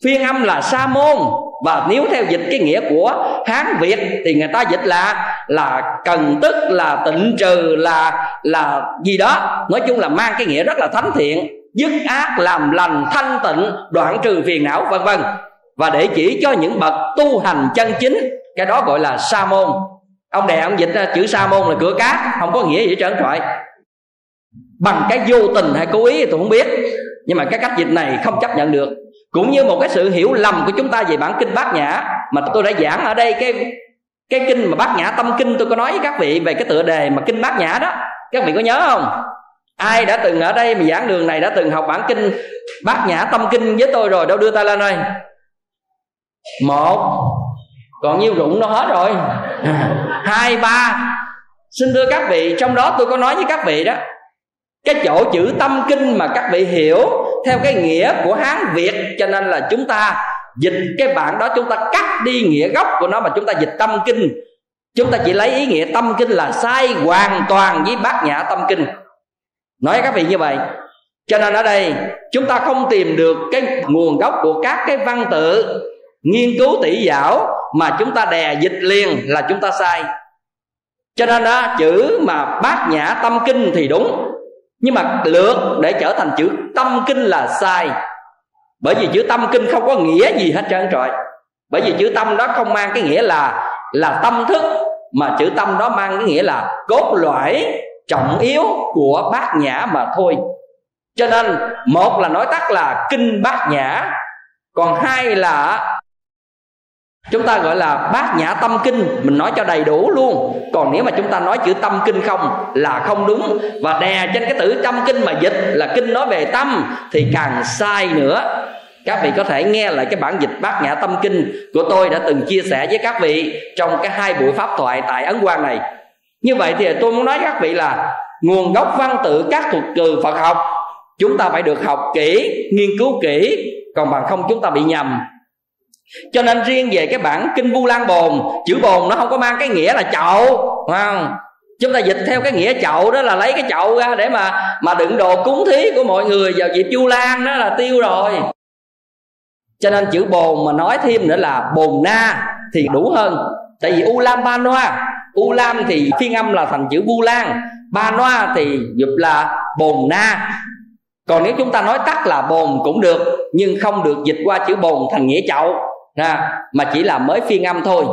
Phiên âm là sa môn. Và nếu theo dịch cái nghĩa của hán việt thì người ta dịch là là cần tức, là tịnh trừ, là là gì đó. Nói chung là mang cái nghĩa rất là thánh thiện. Dứt ác, làm lành, thanh tịnh, đoạn trừ phiền não, vân vân. Và để chỉ cho những bậc tu hành chân chính, cái đó gọi là sa môn ông đè ông dịch ra, chữ sa môn là cửa cát, không có nghĩa gì trơn trọi. Bằng cái vô tình hay cố ý thì tôi không biết, nhưng mà cái cách dịch này không chấp nhận được. Cũng như một cái sự hiểu lầm của chúng ta về bản kinh bát nhã, mà tôi đã giảng ở đây, cái cái kinh mà bát nhã tâm kinh tôi có nói với các vị về cái tựa đề mà kinh bát nhã đó. Các vị có nhớ không? Ai đã từng ở đây mà giảng đường này đã từng học bản kinh bát nhã tâm kinh với tôi rồi, đâu đưa tay lên đây. Một, còn nhiêu rụng nó hết rồi hai, ba. Xin thưa các vị, trong đó tôi có nói với các vị đó, cái chỗ chữ tâm kinh mà các vị hiểu theo cái nghĩa của hán việt, cho nên là chúng ta dịch cái bản đó, chúng ta cắt đi nghĩa gốc của nó mà chúng ta dịch tâm kinh. Chúng ta chỉ lấy ý nghĩa tâm kinh là sai hoàn toàn với bát nhã tâm kinh. Nói các vị như vậy. Cho nên ở đây, chúng ta không tìm được cái nguồn gốc của các cái văn tự nghiên cứu tỷ giáo mà chúng ta đè dịch liền là chúng ta sai. Cho nên đó, chữ mà bát nhã tâm kinh thì đúng, nhưng mà lược để trở thành chữ tâm kinh là sai. Bởi vì chữ tâm kinh không có nghĩa gì hết trơn trọi bởi vì chữ tâm đó không mang cái nghĩa là là tâm thức, mà chữ tâm đó mang cái nghĩa là cốt lõi, trọng yếu của bát nhã mà thôi. Cho nên, một là nói tắt là kinh bát nhã, còn hai là chúng ta gọi là bát nhã tâm kinh, mình nói cho đầy đủ luôn. Còn nếu mà chúng ta nói chữ tâm kinh không, là không đúng. Và đè trên cái tử tâm kinh mà dịch là kinh nói về tâm, thì càng sai nữa. Các vị có thể nghe lại cái bản dịch bát nhã tâm kinh của tôi đã từng chia sẻ với các vị trong cái hai buổi pháp thoại tại ấn quang này. Như vậy thì tôi muốn nói các vị là nguồn gốc văn tự các thuật từ phật học, chúng ta phải được học kỹ, nghiên cứu kỹ. Còn bằng không, chúng ta bị nhầm cho nên riêng về cái bản kinh vu lan bồn, chữ bồn nó không có mang cái nghĩa là chậu không? Chúng ta dịch theo cái nghĩa chậu đó là lấy cái chậu ra để mà mà đựng đồ cúng thí của mọi người vào dịp vu lan đó là tiêu rồi. Cho nên chữ bồn mà nói thêm nữa là bồn na thì đủ hơn. Tại vì u lam ba noa, u lam thì phiên âm là thành chữ vu lan, ba noa thì dịch là bồn na. Còn nếu chúng ta nói tắt là bồn cũng được, nhưng không được dịch qua chữ bồn thành nghĩa chậu à, mà chỉ là mới phiên âm thôi.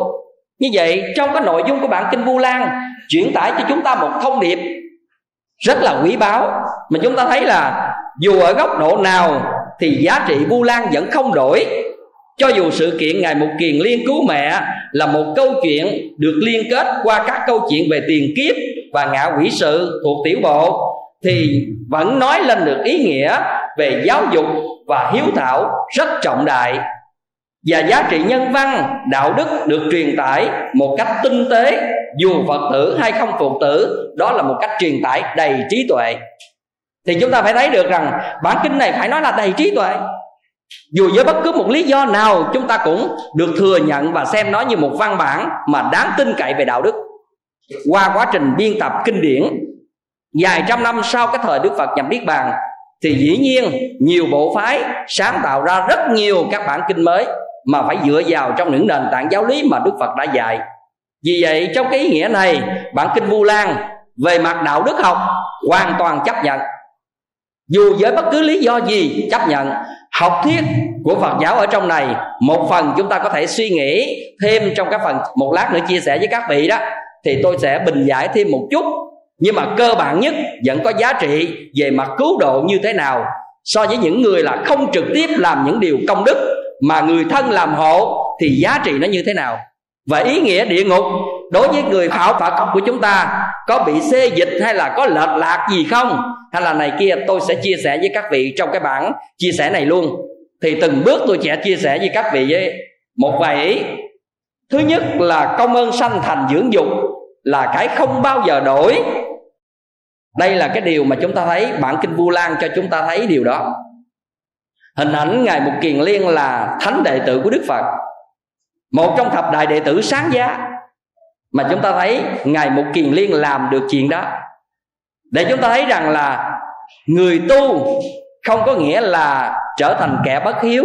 Như vậy trong cái nội dung của bản kinh vu lan chuyển tải cho chúng ta một thông điệp rất là quý báu mà chúng ta thấy là dù ở góc độ nào thì giá trị vu lan vẫn không đổi. Cho dù sự kiện ngày một kiền liên cứu mẹ là một câu chuyện được liên kết qua các câu chuyện về tiền kiếp và ngạ quỷ sự thuộc tiểu bộ thì vẫn nói lên được ý nghĩa về giáo dục và hiếu thảo rất trọng đại và giá trị nhân văn, đạo đức được truyền tải một cách tinh tế, dù phật tử hay không phật tử, đó là một cách truyền tải đầy trí tuệ. Thì chúng ta phải thấy được rằng, bản kinh này phải nói là đầy trí tuệ. Dù với bất cứ một lý do nào, chúng ta cũng được thừa nhận và xem nó như một văn bản mà đáng tin cậy về đạo đức. Qua quá trình biên tập kinh điển, vài trăm năm sau cái thời đức phật nhập niết bàn, thì dĩ nhiên nhiều bộ phái sáng tạo ra rất nhiều các bản kinh mới mà phải dựa vào trong những nền tảng giáo lý mà đức phật đã dạy. Vì vậy, trong cái ý nghĩa này, bản kinh vu lan về mặt đạo đức học hoàn toàn chấp nhận. Dù với bất cứ lý do gì chấp nhận, học thuyết của phật giáo ở trong này, một phần chúng ta có thể suy nghĩ thêm trong cái phần, một lát nữa chia sẻ với các vị đó, thì tôi sẽ bình giải thêm một chút. Nhưng mà cơ bản nhất vẫn có giá trị về mặt cứu độ như thế nào so với những người là không trực tiếp làm những điều công đức mà người thân làm hộ thì giá trị nó như thế nào? Và ý nghĩa địa ngục đối với người khảo phật của chúng ta có bị xê dịch hay là có lệch lạc gì không? Hay là này kia, tôi sẽ chia sẻ với các vị trong cái bản chia sẻ này luôn. Thì từng bước tôi sẽ chia sẻ với các vị với một vài ý. Thứ nhất là công ơn sanh thành dưỡng dục là cái không bao giờ đổi. Đây là cái điều mà chúng ta thấy, bản kinh vu lan cho chúng ta thấy điều đó hình ảnh ngài mục kiền liên là thánh đệ tử của đức phật. Một trong thập đại đệ tử sáng giá mà chúng ta thấy ngài mục kiền liên làm được chuyện đó. Để chúng ta thấy rằng là người tu không có nghĩa là trở thành kẻ bất hiếu,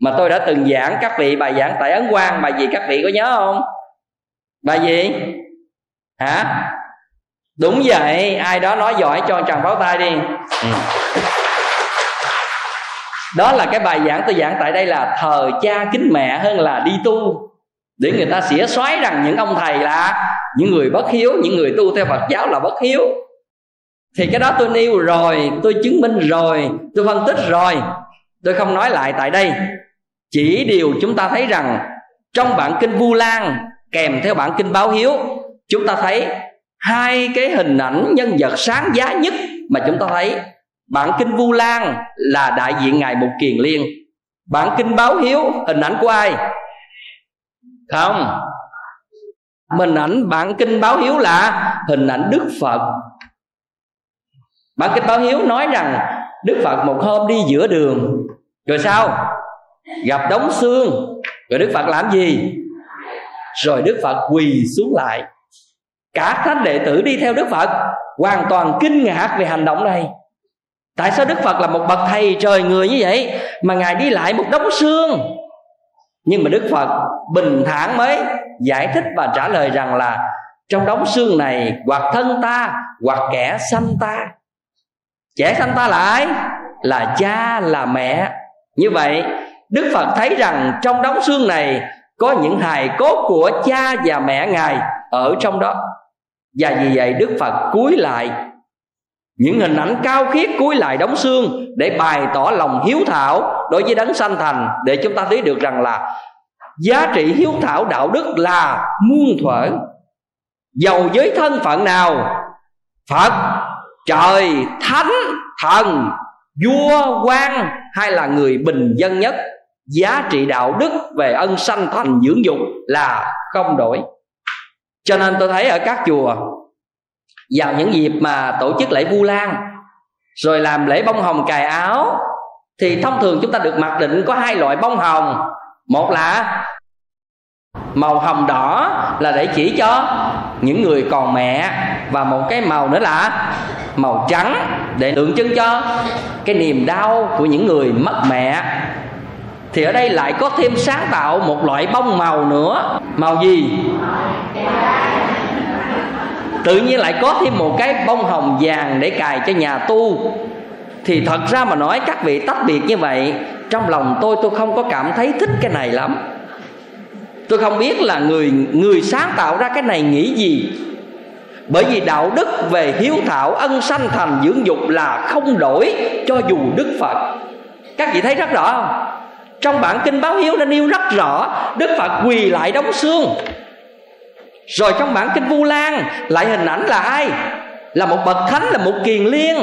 mà tôi đã từng giảng các vị bài giảng tại ấn quang. Bài gì các vị có nhớ không? Bài gì? Hả? Đúng vậy, ai đó nói giỏi cho chàng pháo tay đi. Ừ đó là cái bài giảng tôi giảng tại đây là thờ cha kính mẹ hơn là đi tu. Để người ta xỉa xoáy rằng những ông thầy là những người bất hiếu, những người tu theo phật giáo là bất hiếu. Thì cái đó tôi nêu rồi, tôi chứng minh rồi, tôi phân tích rồi. Tôi không nói lại tại đây. Chỉ điều chúng ta thấy rằng trong bản kinh vu lan, kèm theo bản kinh báo hiếu, chúng ta thấy hai cái hình ảnh nhân vật sáng giá nhất mà chúng ta thấy bản kinh vu lan là đại diện ngài mục kiền liên. Bản kinh báo hiếu, hình ảnh của ai? Không. Hình ảnh bản kinh báo hiếu là hình ảnh đức phật. Bản kinh báo hiếu nói rằng đức phật một hôm đi giữa đường, rồi sao? Gặp đống xương. Rồi đức phật làm gì? Rồi đức phật quỳ xuống lại. Cả thánh đệ tử đi theo đức phật hoàn toàn kinh ngạc về hành động này tại sao đức phật là một bậc thầy trời người như vậy mà ngài đi lại một đống xương? Nhưng mà đức phật bình thản mới giải thích và trả lời rằng là trong đống xương này hoặc thân ta hoặc kẻ sanh ta. Kẻ sanh ta là ai? Là cha, là mẹ. Như vậy, đức phật thấy rằng trong đống xương này có những hài cốt của cha và mẹ ngài ở trong đó. Và vì vậy đức phật cúi lại những hình ảnh cao khiết cúi lại đóng xương để bày tỏ lòng hiếu thảo đối với đấng sanh thành để chúng ta thấy được rằng là giá trị hiếu thảo đạo đức là muôn thuở. Giàu với thân phận nào? Phật, trời, thánh, thần, vua, quan hay là người bình dân nhất? Giá trị đạo đức về ân sanh thành dưỡng dục là không đổi. Cho nên tôi thấy ở các chùa vào những dịp mà tổ chức lễ vu lan, rồi làm lễ bông hồng cài áo, thì thông thường chúng ta được mặc định có hai loại bông hồng. Một là màu hồng đỏ là để chỉ cho những người còn mẹ, và một cái màu nữa là màu trắng để tượng trưng cho cái niềm đau của những người mất mẹ. Thì ở đây lại có thêm sáng tạo một loại bông màu nữa. Màu gì? Tự nhiên lại có thêm một cái bông hồng vàng để cài cho nhà tu. Thì thật ra mà nói các vị tách biệt như vậy trong lòng tôi tôi không có cảm thấy thích cái này lắm. Tôi không biết là người người sáng tạo ra cái này nghĩ gì. Bởi vì đạo đức về hiếu thảo ân sanh thành dưỡng dục là không đổi cho dù đức phật. Các vị thấy rất rõ không? Trong bản kinh báo hiếu đã nêu rất rõ đức phật quỳ lại đóng xương rồi trong bản kinh vu lan, lại hình ảnh là ai? Là một bậc thánh, là một kiền liên.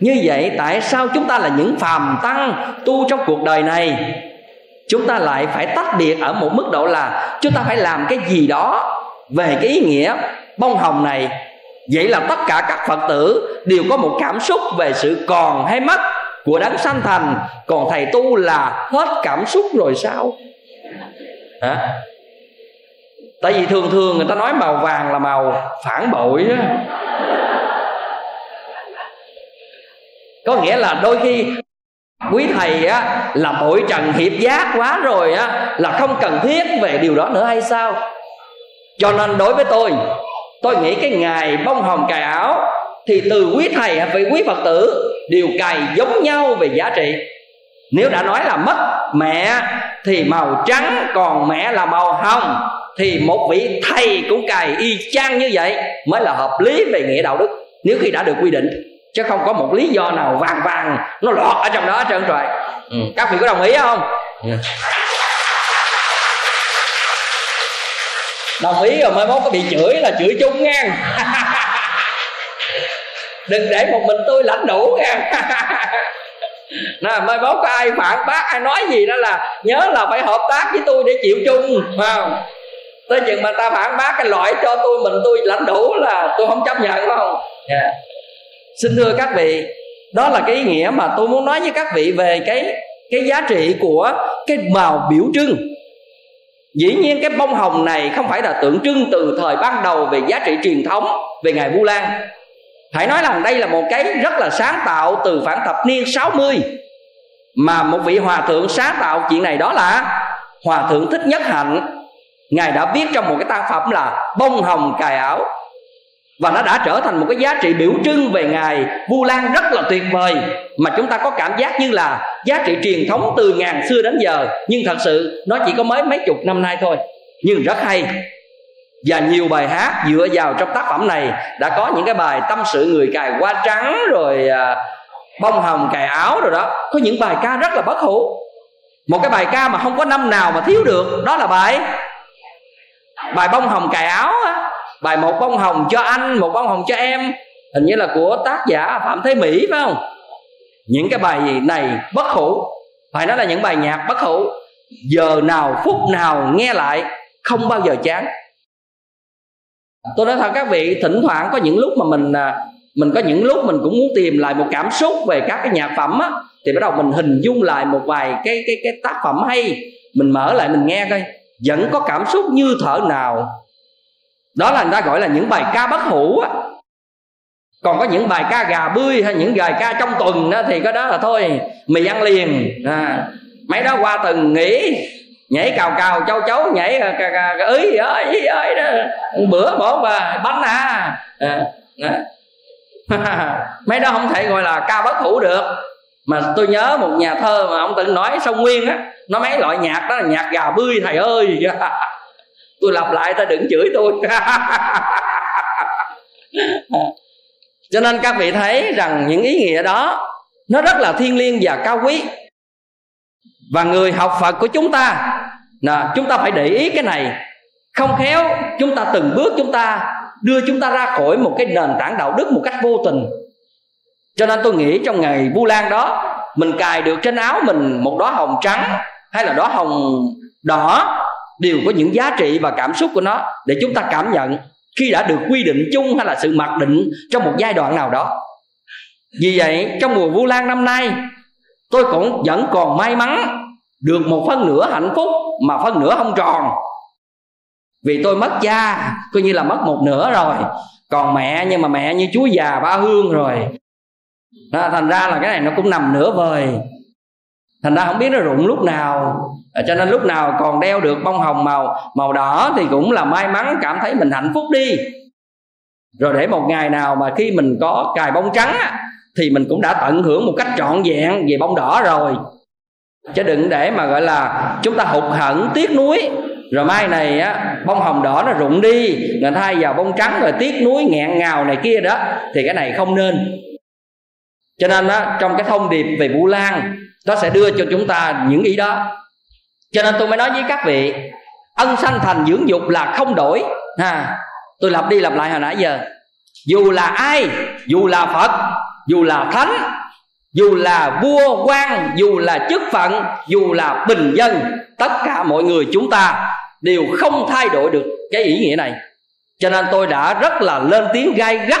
Như vậy, tại sao chúng ta là những phàm tăng tu trong cuộc đời này? Chúng ta lại phải tách biệt ở một mức độ là chúng ta phải làm cái gì đó về cái ý nghĩa bông hồng này. Vậy là tất cả các phật tử đều có một cảm xúc về sự còn hay mất của đấng sanh thành. Còn thầy tu là hết cảm xúc rồi sao? Hả? Tại vì thường thường người ta nói màu vàng là màu phản bội á. Có nghĩa là đôi khi quý thầy á, là bội trần hiệp giác quá rồi á, là không cần thiết về điều đó nữa hay sao? Cho nên đối với tôi tôi nghĩ cái ngày bông hồng cài áo thì từ quý thầy hay quý phật tử đều cài giống nhau về giá trị. Nếu đã nói là mất mẹ thì màu trắng, còn mẹ là màu hồng thì một vị thầy cũng cài y chang như vậy mới là hợp lý về nghĩa đạo đức nếu khi đã được quy định. Chứ không có một lý do nào vàng vàng nó lọt ở trong đó trơn rồi. Ừ. các vị có đồng ý không? Ừ. đồng ý rồi mai mốt có bị chửi là chửi chung nha. Đừng để một mình tôi lãnh đủ nha. Nè mai mốt có ai phản bác ai nói gì đó là nhớ là phải hợp tác với tôi để chịu chung phải không tới chừng mà ta phản bác cái loại cho tôi mình tôi lãnh đủ là tôi không chấp nhận phải không yeah. Dạ. xin thưa các vị đó là cái ý nghĩa mà tôi muốn nói với các vị về cái cái giá trị của cái màu biểu trưng dĩ nhiên cái bông hồng này không phải là tượng trưng từ thời ban đầu về giá trị truyền thống về ngày vu lan phải nói rằng đây là một cái rất là sáng tạo từ khoảng thập niên 60 mà một vị hòa thượng sáng tạo chuyện này đó là hòa thượng thích nhất hạnh ngài đã viết trong một cái tác phẩm là bông hồng cài áo. Và nó đã trở thành một cái giá trị biểu trưng về ngài vu lan rất là tuyệt vời mà chúng ta có cảm giác như là giá trị truyền thống từ ngàn xưa đến giờ. Nhưng thật sự nó chỉ có mới mấy chục năm nay thôi. Nhưng rất hay. Và nhiều bài hát dựa vào trong tác phẩm này đã có những cái bài tâm sự người cài hoa trắng rồi à, bông hồng cài áo rồi đó. Có những bài ca rất là bất hủ. Một cái bài ca mà không có năm nào mà thiếu được đó là bài bài bông hồng cài áo á. Bài một bông hồng cho anh, một bông hồng cho em. Hình như là của tác giả phạm thế mỹ, phải không? Những cái bài này, bất hủ. Phải nói là những bài nhạc bất hủ. Giờ nào, phút nào, nghe lại, không bao giờ chán. Tôi nói thật các vị, thỉnh thoảng có những lúc mà mình à, mình có những lúc mình cũng muốn tìm lại một cảm xúc về các cái nhạc phẩm á, thì bắt đầu mình hình dung lại một vài cái cái cái tác phẩm hay. Mình mở lại mình nghe coi vẫn có cảm xúc như thở nào. Đó là người ta gọi là những bài ca bất hủ á. Còn có những bài ca gà bươi hay những bài ca trong tuần đó thì cái đó là thôi mì ăn liền. À, mấy đó qua tuần nghỉ nhảy cào cào châu chấu nhảy à, cà, cà, cà, ới ơi ơi đó. Bữa bỏ bà bánh à, à, à. mấy đó không thể gọi là ca bất hủ được mà tôi nhớ một nhà thơ mà ông từng nói sông nguyên á, nó mấy loại nhạc đó là nhạc gà bươi, thầy ơi. Tôi lặp lại, ta đừng chửi tôi. Cho nên các vị thấy rằng những ý nghĩa đó, nó rất là thiêng liêng và cao quý. Và người học phật của chúng ta là chúng ta phải để ý cái này. Không khéo, chúng ta từng bước chúng ta đưa chúng ta ra khỏi một cái nền tảng đạo đức một cách vô tình cho nên tôi nghĩ trong ngày vu lan đó, mình cài được trên áo mình một đóa hồng trắng hay là đóa hồng đỏ đều có những giá trị và cảm xúc của nó để chúng ta cảm nhận khi đã được quy định chung hay là sự mặc định trong một giai đoạn nào đó. Vì vậy, trong mùa vu lan năm nay, tôi cũng vẫn còn may mắn được một phân nửa hạnh phúc mà phân nửa không tròn. Vì tôi mất cha, coi như là mất một nửa rồi. Còn mẹ, nhưng mà mẹ như chúa già ba hương rồi đó, thành ra là cái này nó cũng nằm nửa vời. Thành ra không biết nó rụng lúc nào. À, cho nên lúc nào còn đeo được bông hồng màu màu đỏ thì cũng là may mắn cảm thấy mình hạnh phúc đi. Rồi để một ngày nào mà khi mình có cài bông trắng á, thì mình cũng đã tận hưởng một cách trọn vẹn về bông đỏ rồi. Chứ đừng để mà gọi là chúng ta hụt hẫng tiếc nuối. Rồi mai này á bông hồng đỏ nó rụng đi người thay vào bông trắng rồi tiếc nuối nghẹn ngào này kia đó thì cái này không nên cho nên á, trong cái thông điệp về vũ lan, nó sẽ đưa cho chúng ta những ý đó. Cho nên tôi mới nói với các vị, ân sanh thành dưỡng dục là không đổi. Ha, tôi lặp đi lặp lại hồi nãy giờ. Dù là ai, dù là phật, dù là thánh, dù là vua, quan, dù là chức phận, dù là bình dân, tất cả mọi người chúng ta đều không thay đổi được cái ý nghĩa này. Cho nên tôi đã rất là lên tiếng gai gắt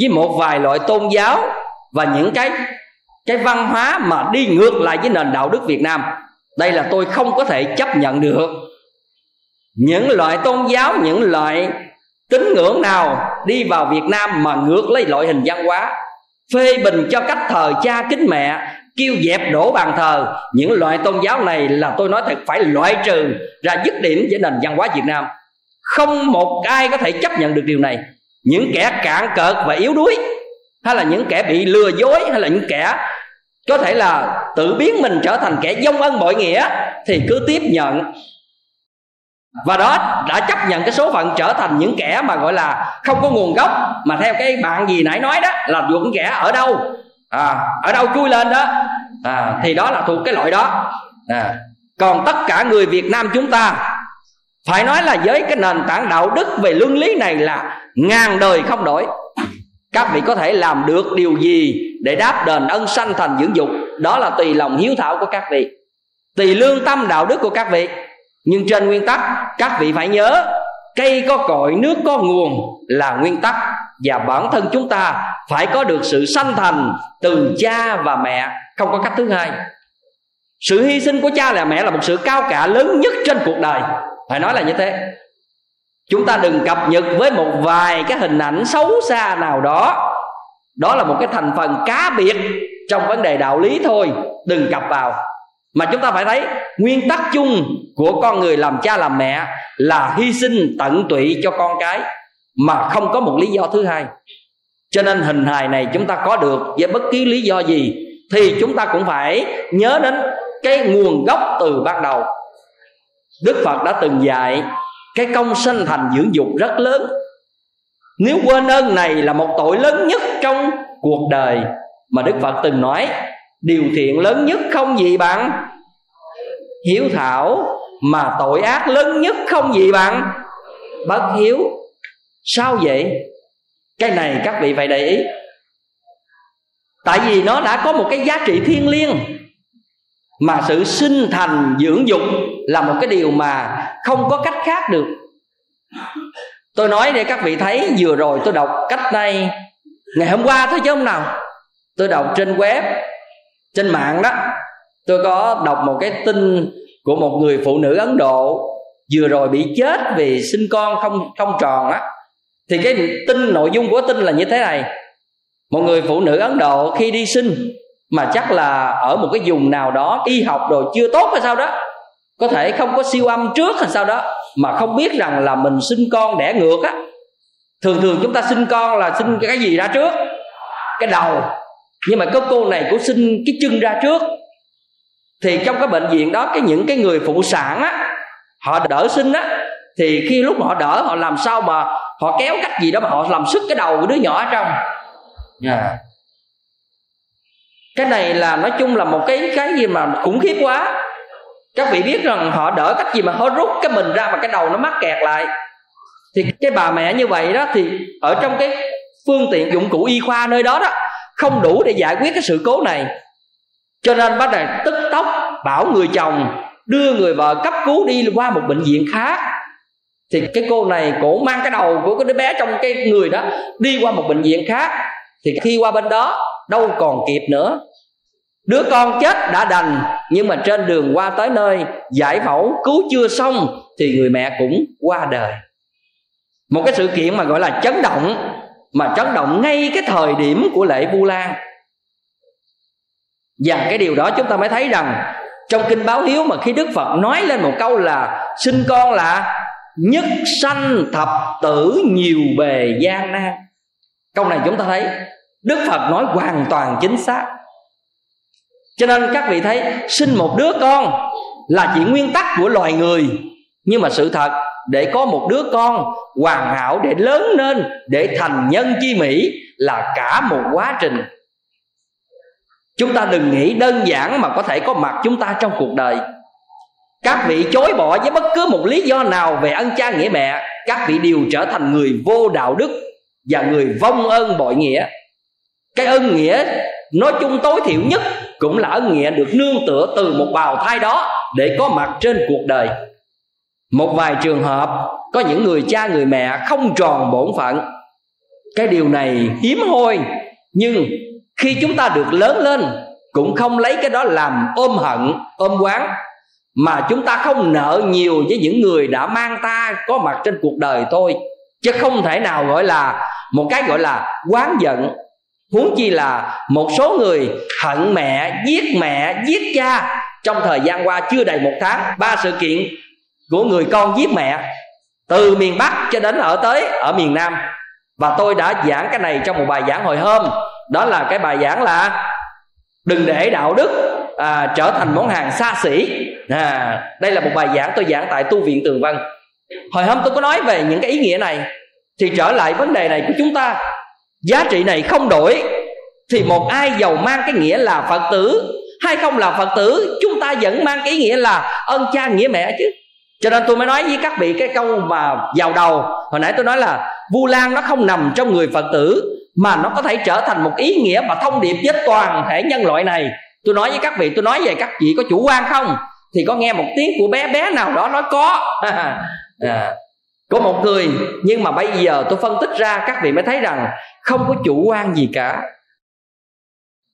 với một vài loại tôn giáo và những cái cái văn hóa mà đi ngược lại với nền đạo đức Việt Nam. Đây là tôi không có thể chấp nhận được. Những loại tôn giáo, những loại tín ngưỡng nào đi vào Việt Nam mà ngược lấy loại hình văn hóa, phê bình cho cách thờ cha kính mẹ, kêu dẹp đổ bàn thờ, những loại tôn giáo này là tôi nói thật, phải loại trừ ra dứt điểm với nền văn hóa Việt Nam. Không một ai có thể chấp nhận được điều này. Những kẻ cạn cợt và yếu đuối hay là những kẻ bị lừa dối hay là những kẻ có thể là tự biến mình trở thành kẻ dông ân bội nghĩa thì cứ tiếp nhận. Và đó đã chấp nhận cái số phận trở thành những kẻ mà gọi là không có nguồn gốc. Mà theo cái bạn gì nãy nói đó là những kẻ ở đâu? À, ở đâu chui lên đó? À, thì đó là thuộc cái loại đó. À. còn tất cả người việt nam chúng ta phải nói là với cái nền tảng đạo đức về luân lý này là ngàn đời không đổi các vị có thể làm được điều gì để đáp đền ân sanh thành dưỡng dục? Đó là tùy lòng hiếu thảo của các vị, tùy lương tâm đạo đức của các vị. Nhưng trên nguyên tắc, các vị phải nhớ, cây có cội, nước có nguồn là nguyên tắc. Và bản thân chúng ta phải có được sự sanh thành từ cha và mẹ, không có cách thứ hai. Sự hy sinh của cha và mẹ là một sự cao cả lớn nhất trên cuộc đời. Phải nói là như thế chúng ta đừng cập nhật với một vài cái hình ảnh xấu xa nào đó. Đó là một cái thành phần cá biệt trong vấn đề đạo lý thôi. Đừng cập vào. Mà chúng ta phải thấy, nguyên tắc chung của con người làm cha làm mẹ là hy sinh tận tụy cho con cái, mà không có một lý do thứ hai. Cho nên hình hài này chúng ta có được với bất kỳ lý do gì, thì chúng ta cũng phải nhớ đến cái nguồn gốc từ ban đầu. Đức phật đã từng dạy cái công sinh thành dưỡng dục rất lớn. Nếu quên ơn này là một tội lớn nhất trong cuộc đời, mà đức phật từng nói, điều thiện lớn nhất không gì bằng hiếu thảo, mà tội ác lớn nhất không gì bằng bất hiếu. Sao vậy? Cái này các vị phải để ý. Tại vì nó đã có một cái giá trị thiêng liêng mà sự sinh thành, dưỡng dục là một cái điều mà không có cách khác được. Tôi nói để các vị thấy, vừa rồi tôi đọc cách đây, ngày hôm qua thôi chứ không nào. Tôi đọc trên web, trên mạng đó. Tôi có đọc một cái tin của một người phụ nữ ấn độ, vừa rồi bị chết vì sinh con không không tròn á. Thì cái tin, nội dung của tin là như thế này. Một người phụ nữ ấn độ khi đi sinh mà chắc là ở một cái vùng nào đó, y học rồi chưa tốt hay sao đó, có thể không có siêu âm trước hay sao đó, mà không biết rằng là mình sinh con đẻ ngược á. Thường thường chúng ta sinh con là sinh cái gì ra trước? Cái đầu. Nhưng mà có cô này cũng sinh cái chân ra trước. Thì trong cái bệnh viện đó, cái những cái người phụ sản á, họ đỡ sinh á, thì khi lúc họ đỡ, họ làm sao mà họ kéo cách gì đó mà họ làm sức cái đầu của đứa nhỏ ở trong. Yeah. Cái này là nói chung là một cái cái gì mà khủng khiếp quá. Các vị biết rằng họ đỡ cách gì mà họ rút cái mình ra mà cái đầu nó mắc kẹt lại. Thì cái bà mẹ như vậy đó thì ở trong cái phương tiện dụng cụ y khoa nơi đó đó, không đủ để giải quyết cái sự cố này. Cho nên bắt đầu tức tốc bảo người chồng đưa người vợ cấp cứu đi qua một bệnh viện khác thì cái cô này cổ mang cái đầu của cái đứa bé trong cái người đó đi qua một bệnh viện khác thì khi qua bên đó đâu còn kịp nữa. Đứa con chết đã đành, nhưng mà trên đường qua tới nơi, giải phẫu, cứu chưa xong, thì người mẹ cũng qua đời. Một cái sự kiện mà gọi là chấn động, mà chấn động ngay cái thời điểm của lễ vu lan và cái điều đó chúng ta mới thấy rằng, trong kinh báo hiếu mà khi đức phật nói lên một câu là sinh con là nhất sanh thập tử nhiều bề gian nan. Câu này chúng ta thấy đức phật nói hoàn toàn chính xác. Cho nên các vị thấy, sinh một đứa con là chỉ nguyên tắc của loài người. Nhưng mà sự thật, để có một đứa con hoàn hảo, để lớn lên, để thành nhân chi mỹ là cả một quá trình. Chúng ta đừng nghĩ đơn giản mà có thể có mặt chúng ta trong cuộc đời. Các vị chối bỏ với bất cứ một lý do nào về ân cha nghĩa mẹ, các vị đều trở thành người vô đạo đức và người vong ơn bội nghĩa cái ân nghĩa nói chung tối thiểu nhất cũng là ân nghĩa được nương tựa từ một bào thai đó để có mặt trên cuộc đời. Một vài trường hợp, có những người cha người mẹ không tròn bổn phận. Cái điều này hiếm hoi, nhưng khi chúng ta được lớn lên, cũng không lấy cái đó làm ôm hận, ôm quán, mà chúng ta không nợ nhiều với những người đã mang ta có mặt trên cuộc đời thôi, chứ không thể nào gọi là một cái gọi là quán giận huống chi là một số người hận mẹ giết mẹ giết cha. Trong thời gian qua chưa đầy một tháng ba sự kiện của người con giết mẹ từ miền bắc cho đến ở tới ở miền nam. Và tôi đã giảng cái này trong một bài giảng hồi hôm. Đó là cái bài giảng là đừng để đạo đức à, trở thành món hàng xa xỉ. À, đây là một bài giảng tôi giảng tại tu viện tường vân. Hồi hôm tôi có nói về những cái ý nghĩa này thì trở lại vấn đề này của chúng ta giá trị này không đổi thì một ai giàu mang cái nghĩa là phật tử? Hay không là phật tử chúng ta vẫn mang cái nghĩa là ơn cha nghĩa mẹ chứ. Cho nên tôi mới nói với các vị cái câu mà vào đầu. Hồi nãy tôi nói là vu lan nó không nằm trong người phật tử mà nó có thể trở thành một ý nghĩa và thông điệp với toàn thể nhân loại này. Tôi nói với các vị tôi nói về các vị có chủ quan không? Thì có nghe một tiếng của bé bé nào đó nói có. À, của một người, nhưng mà bây giờ tôi phân tích ra, các vị mới thấy rằng không có chủ quan gì cả.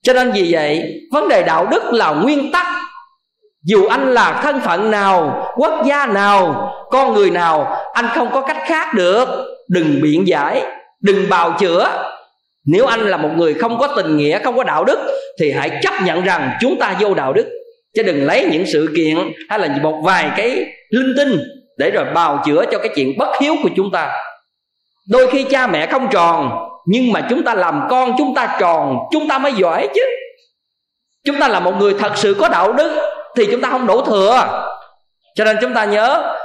Cho nên vì vậy, vấn đề đạo đức là nguyên tắc. Dù anh là thân phận nào, quốc gia nào, con người nào, anh không có cách khác được. Đừng biện giải, đừng bào chữa. Nếu anh là một người không có tình nghĩa, không có đạo đức, thì hãy chấp nhận rằng chúng ta vô đạo đức. Chứ đừng lấy những sự kiện hay là một vài cái linh tinh để rồi bào chữa cho cái chuyện bất hiếu của chúng ta. Đôi khi cha mẹ không tròn, nhưng mà chúng ta làm con chúng ta tròn, chúng ta mới giỏi chứ. Chúng ta là một người thật sự có đạo đức, thì chúng ta không đổ thừa. Cho nên chúng ta nhớ,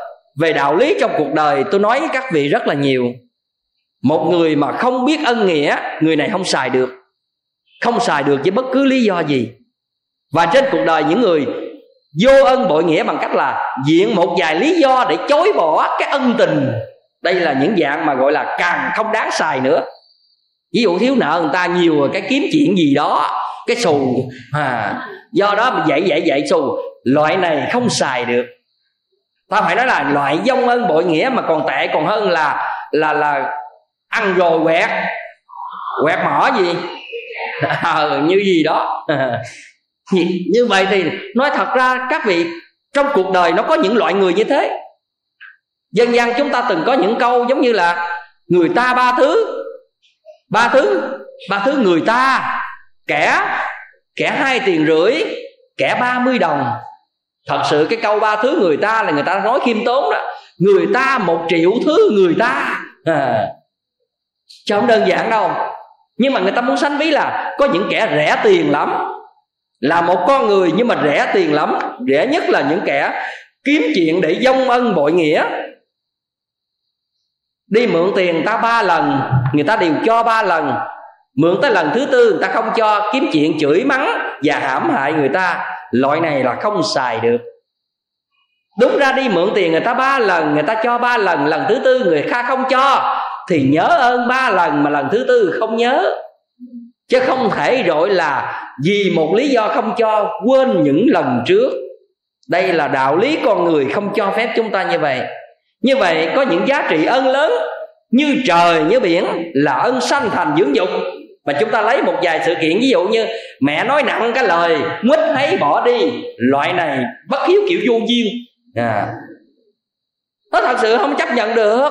về đạo lý trong cuộc đời, tôi nói với các vị rất là nhiều. Một người mà không biết ân nghĩa, người này không xài được. Không xài được với bất cứ lý do gì. Và trên cuộc đời những người vô ân bội nghĩa bằng cách là diện một vài lý do để chối bỏ cái ân tình. Đây là những dạng mà gọi là càng không đáng xài nữa. Ví dụ thiếu nợ người ta nhiều rồi cái kiếm chuyện gì đó cái xù. À, do đó mà dạy dạy dạy xù. Loại này không xài được. Ta phải nói là loại dông ân bội nghĩa mà còn tệ còn hơn là là là ăn rồi quẹt. Quẹt mỏ gì? À, như gì đó. như vậy thì nói thật ra các vị trong cuộc đời nó có những loại người như thế. Dân gian chúng ta từng có những câu giống như là người ta ba thứ ba thứ ba thứ người ta kẻ kẻ hai tiền rưỡi kẻ ba mươi đồng. Thật sự cái câu ba thứ người ta là người ta nói khiêm tốn đó. Người ta một triệu thứ người ta. À, chứ không đơn giản đâu. Nhưng mà người ta muốn sánh ví là có những kẻ rẻ tiền lắm là một con người nhưng mà rẻ tiền lắm. Rẻ nhất là những kẻ kiếm chuyện để dông ân bội nghĩa. Đi mượn tiền người ta ba lần, người ta đều cho ba lần. Mượn tới lần thứ tư, người ta không cho. Kiếm chuyện chửi mắng và hãm hại người ta, loại này là không xài được. Đúng ra đi mượn tiền người ta ba lần, người ta cho ba lần lần thứ tư người ta không cho, thì nhớ ơn ba lần mà lần thứ tư không nhớ chứ không thể gọi là vì một lý do không cho, quên những lần trước. Đây là đạo lý con người không cho phép chúng ta như vậy. Như vậy có những giá trị ân lớn như trời, như biển là ân sanh thành dưỡng dục. Và chúng ta lấy một vài sự kiện, ví dụ như mẹ nói nặng cái lời, mít thấy bỏ đi. Loại này bất hiếu kiểu vô duyên. À. nó thật sự không chấp nhận được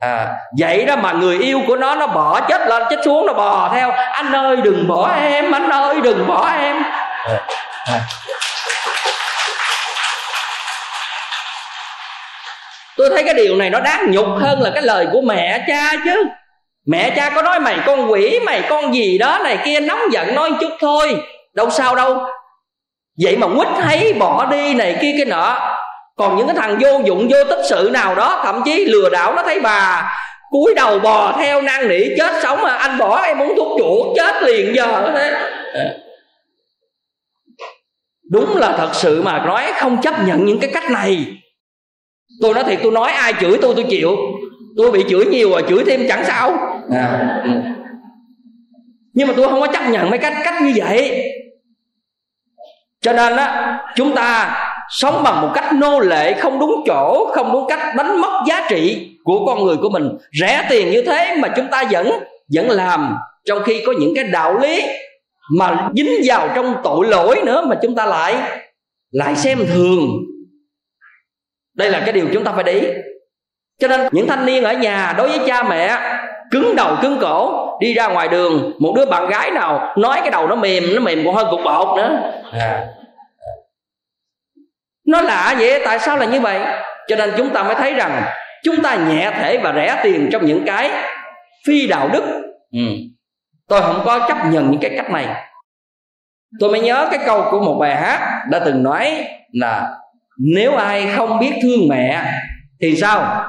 à, vậy đó mà người yêu của nó nó bỏ chết lên chết xuống nó bò theo. Anh ơi đừng bỏ em anh ơi đừng bỏ em. À, à. tôi thấy cái điều này nó đáng nhục hơn là cái lời của mẹ cha chứ. Mẹ cha có nói mày con quỷ mày con gì đó này kia nóng giận nói chút thôi. Đâu sao đâu. Vậy mà quýt thấy bỏ đi này kia cái nọ còn những cái thằng vô dụng vô tích sự nào đó thậm chí lừa đảo nó thấy bà cúi đầu bò theo năn nỉ chết sống mà anh bỏ em muốn thuốc chuột chết liền giờ thế. Đúng là thật sự mà nói không chấp nhận những cái cách này. Tôi nói thiệt tôi nói ai chửi tôi tôi chịu. Tôi bị chửi nhiều rồi chửi thêm chẳng sao. À. Nhưng mà tôi không có chấp nhận mấy cách cách như vậy. Cho nên á chúng ta sống bằng một cách nô lệ, không đúng chỗ, không đúng cách đánh mất giá trị của con người của mình. Rẻ tiền như thế mà chúng ta vẫn vẫn làm, trong khi có những cái đạo lý mà dính vào trong tội lỗi nữa mà chúng ta lại lại xem thường. Đây là cái điều chúng ta phải để ý. Cho nên những thanh niên ở nhà đối với cha mẹ, cứng đầu cứng cổ, đi ra ngoài đường, một đứa bạn gái nào nói cái đầu nó mềm nó mềm còn hơn cục bột nữa. À nó lạ vậy tại sao là như vậy? Cho nên chúng ta mới thấy rằng chúng ta nhẹ thể và rẻ tiền trong những cái phi đạo đức. Ừ. tôi không có chấp nhận những cái cách này. Tôi mới nhớ cái câu của một bài hát đã từng nói là nếu ai không biết thương mẹ thì sao?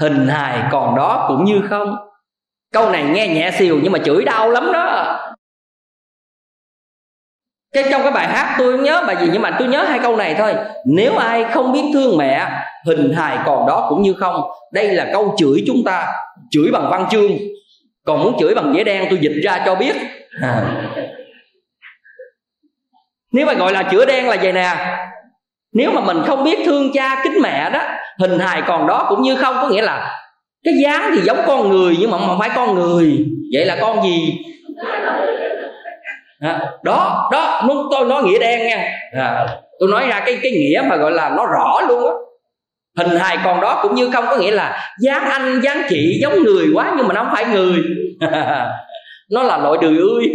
Hình hài còn đó cũng như không? Câu này nghe nhẹ xìu nhưng mà chửi đau lắm đó cái trong cái bài hát tôi không nhớ bài gì nhưng mà tôi nhớ hai câu này thôi. Nếu ai không biết thương mẹ hình hài còn đó cũng như không. Đây là câu chửi chúng ta chửi bằng văn chương. Còn muốn chửi bằng giấy đen tôi dịch ra cho biết. À. nếu mà gọi là chữa đen là vậy nè. Nếu mà mình không biết thương cha kính mẹ đó hình hài còn đó cũng như không có nghĩa là cái dáng thì giống con người nhưng mà không phải con người. Vậy là con gì đó đó tôi nói nghĩa đen nha. À, tôi nói ra cái cái nghĩa mà gọi là nó rõ luôn á. Hình hài còn đó cũng như không có nghĩa là dáng anh dáng chị giống người quá nhưng mà nó không phải người. Nó là loại đười ươi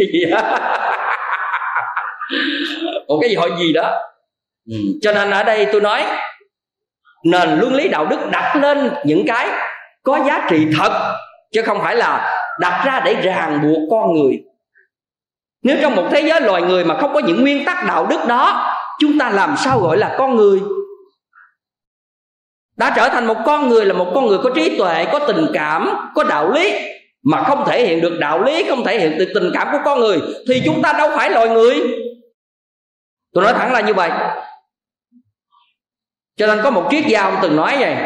một cái gọi gì đó? Ừ. cho nên ở đây tôi nói nền luân lý đạo đức đặt lên những cái có giá trị thật chứ không phải là đặt ra để ràng buộc con người nếu trong một thế giới loài người mà không có những nguyên tắc đạo đức đó, chúng ta làm sao gọi là con người? Đã trở thành một con người là một con người có trí tuệ, có tình cảm, có đạo lý. Mà không thể hiện được đạo lý, không thể hiện được tình cảm của con người, thì chúng ta đâu phải loài người. Tôi nói thẳng là như vậy. Cho nên có một triết gia ông từng nói vậy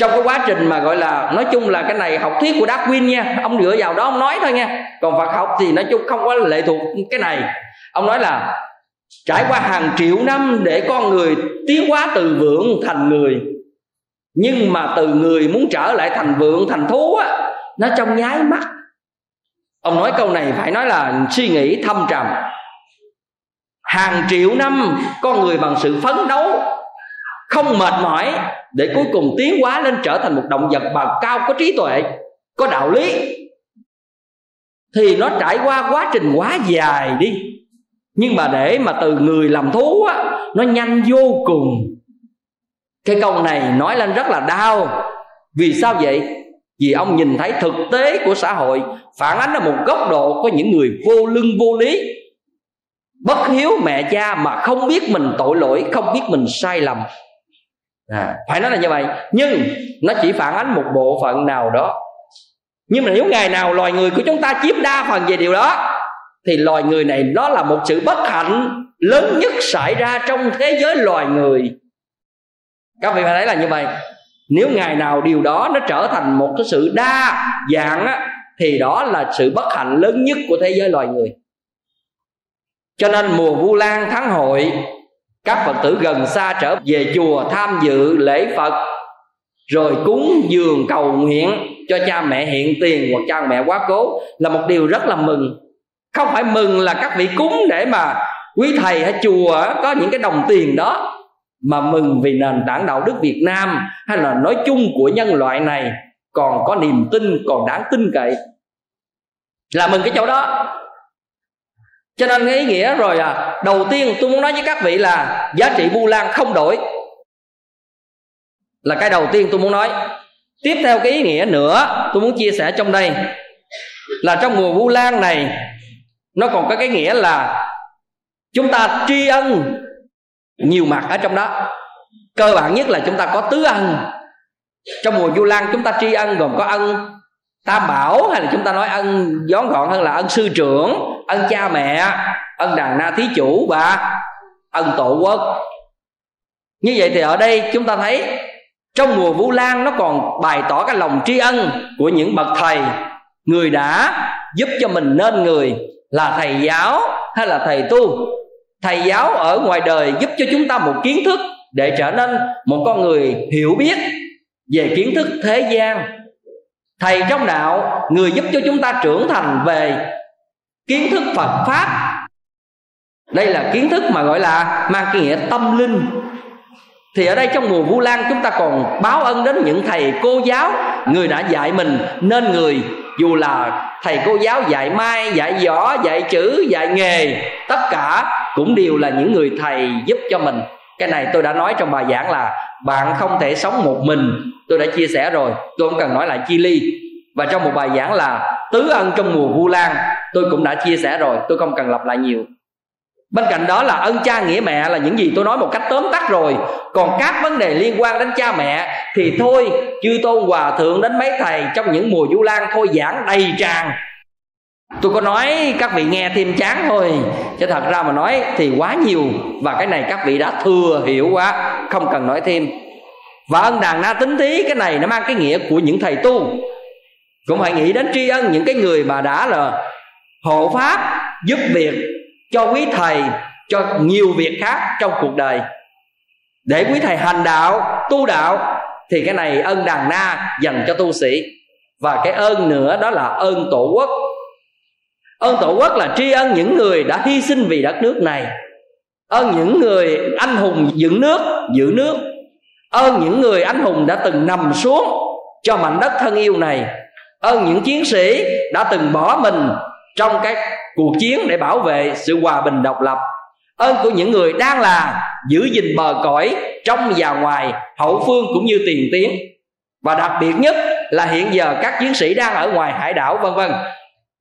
trong cái quá trình mà gọi là, nói chung là cái này học thuyết của Darwin nha, ông dựa vào đó ông nói thôi nha. Còn Phật học thì nói chung không có lệ thuộc cái này. Ông nói là, trải qua hàng triệu năm để con người tiến hóa từ vượng thành người, nhưng mà từ người muốn trở lại thành vượng thành thú á, nó trong nháy mắt. Ông nói câu này phải nói là suy nghĩ thâm trầm. Hàng triệu năm con người bằng sự phấn đấu không mệt mỏi để cuối cùng tiến hóa lên trở thành một động vật bậc cao có trí tuệ, có đạo lý, thì nó trải qua quá trình quá dài đi. Nhưng mà để mà từ người làm thú á, nó nhanh vô cùng. Cái câu này nói lên rất là đau. Vì sao vậy? Vì ông nhìn thấy thực tế của xã hội phản ánh ở một góc độ có những người vô lưng vô lý. Bất hiếu mẹ cha mà không biết mình tội lỗi, không biết mình sai lầm à, phải nói là như vậy. Nhưng nó chỉ phản ánh một bộ phận nào đó. Nhưng mà nếu ngày nào loài người của chúng ta chiếm đa phần về điều đó thì loài người này nó là một sự bất hạnh lớn nhất xảy ra trong thế giới loài người. Các vị phải thấy là như vậy. Nếu ngày nào điều đó nó trở thành một cái sự đa dạng á, thì đó là sự bất hạnh lớn nhất của thế giới loài người. Cho nên mùa vu lan tháng hội các phật tử gần xa trở về chùa tham dự lễ phật, rồi cúng dường cầu nguyện cho cha mẹ hiện tiền hoặc cha mẹ quá cố là một điều rất là mừng. Không phải mừng là các vị cúng để mà quý thầy hay chùa có những cái đồng tiền đó, mà mừng vì nền tảng đạo đức Việt Nam hay là nói chung của nhân loại này còn có niềm tin, còn đáng tin cậy. Là mừng cái chỗ đó cho nên cái ý nghĩa rồi à. Đầu tiên tôi muốn nói với các vị là giá trị bu lan không đổi. Là cái đầu tiên tôi muốn nói. Tiếp theo cái ý nghĩa nữa tôi muốn chia sẻ trong đây là trong mùa vu lan này, nó còn có cái nghĩa là chúng ta tri ân nhiều mặt ở trong đó. Cơ bản nhất là chúng ta có tứ ân. Trong mùa vu lan chúng ta tri ân gồm có ân tam bảo hay là chúng ta nói ân gión gọn hơn là ân sư trưởng ân cha mẹ, ân đàn na thí chủ và ân tổ quốc. Như vậy thì ở đây chúng ta thấy trong mùa vu lan nó còn bày tỏ cái lòng tri ân của những bậc thầy, người đã giúp cho mình nên người là thầy giáo hay là thầy tu. Thầy giáo ở ngoài đời giúp cho chúng ta một kiến thức để trở nên một con người hiểu biết về kiến thức thế gian. Thầy trong đạo người giúp cho chúng ta trưởng thành về kiến thức phật pháp. Đây là kiến thức mà gọi là mang cái nghĩa tâm linh. Thì ở đây trong mùa vu lan chúng ta còn báo ân đến những thầy cô giáo, người đã dạy mình nên người, dù là thầy cô giáo dạy mai, dạy võ, dạy chữ, dạy nghề, tất cả cũng đều là những người thầy giúp cho mình. Cái này tôi đã nói trong bài giảng là bạn không thể sống một mình. Tôi đã chia sẻ rồi, tôi không cần nói lại chi ly. Và trong một bài giảng là tứ ân trong mùa vu lan tôi cũng đã chia sẻ rồi, tôi không cần lặp lại nhiều. Bên cạnh đó là ân cha nghĩa mẹ là những gì tôi nói một cách tóm tắt rồi. Còn các vấn đề liên quan đến cha mẹ thì thôi, chư tôn hòa thượng đến mấy thầy trong những mùa du lan thôi giảng đầy tràn. Tôi có nói các vị nghe thêm chán thôi, chứ thật ra mà nói thì quá nhiều. Và cái này các vị đã thừa hiểu quá, không cần nói thêm. Và ân đàn na tính thí, cái này nó mang cái nghĩa của những thầy tu. Cũng phải nghĩ đến tri ân những cái người mà đã là hộ pháp giúp việc cho quý thầy, cho nhiều việc khác trong cuộc đời. Để quý thầy hành đạo, tu đạo, thì cái này ân đàn na dành cho tu sĩ. Và cái ơn nữa đó là ơn tổ quốc. Ơn tổ quốc là tri ân những người đã hy sinh vì đất nước này. Ơn những người anh hùng dựng nước, giữ nước. Ơn những người anh hùng đã từng nằm xuống cho mảnh đất thân yêu này. Ơn những chiến sĩ đã từng bỏ mình trong các cuộc chiến để bảo vệ sự hòa bình độc lập. Ơn của những người đang là giữ gìn bờ cõi trong và ngoài hậu phương cũng như tiền tiến. Và đặc biệt nhất là hiện giờ các chiến sĩ đang ở ngoài hải đảo, vân vân.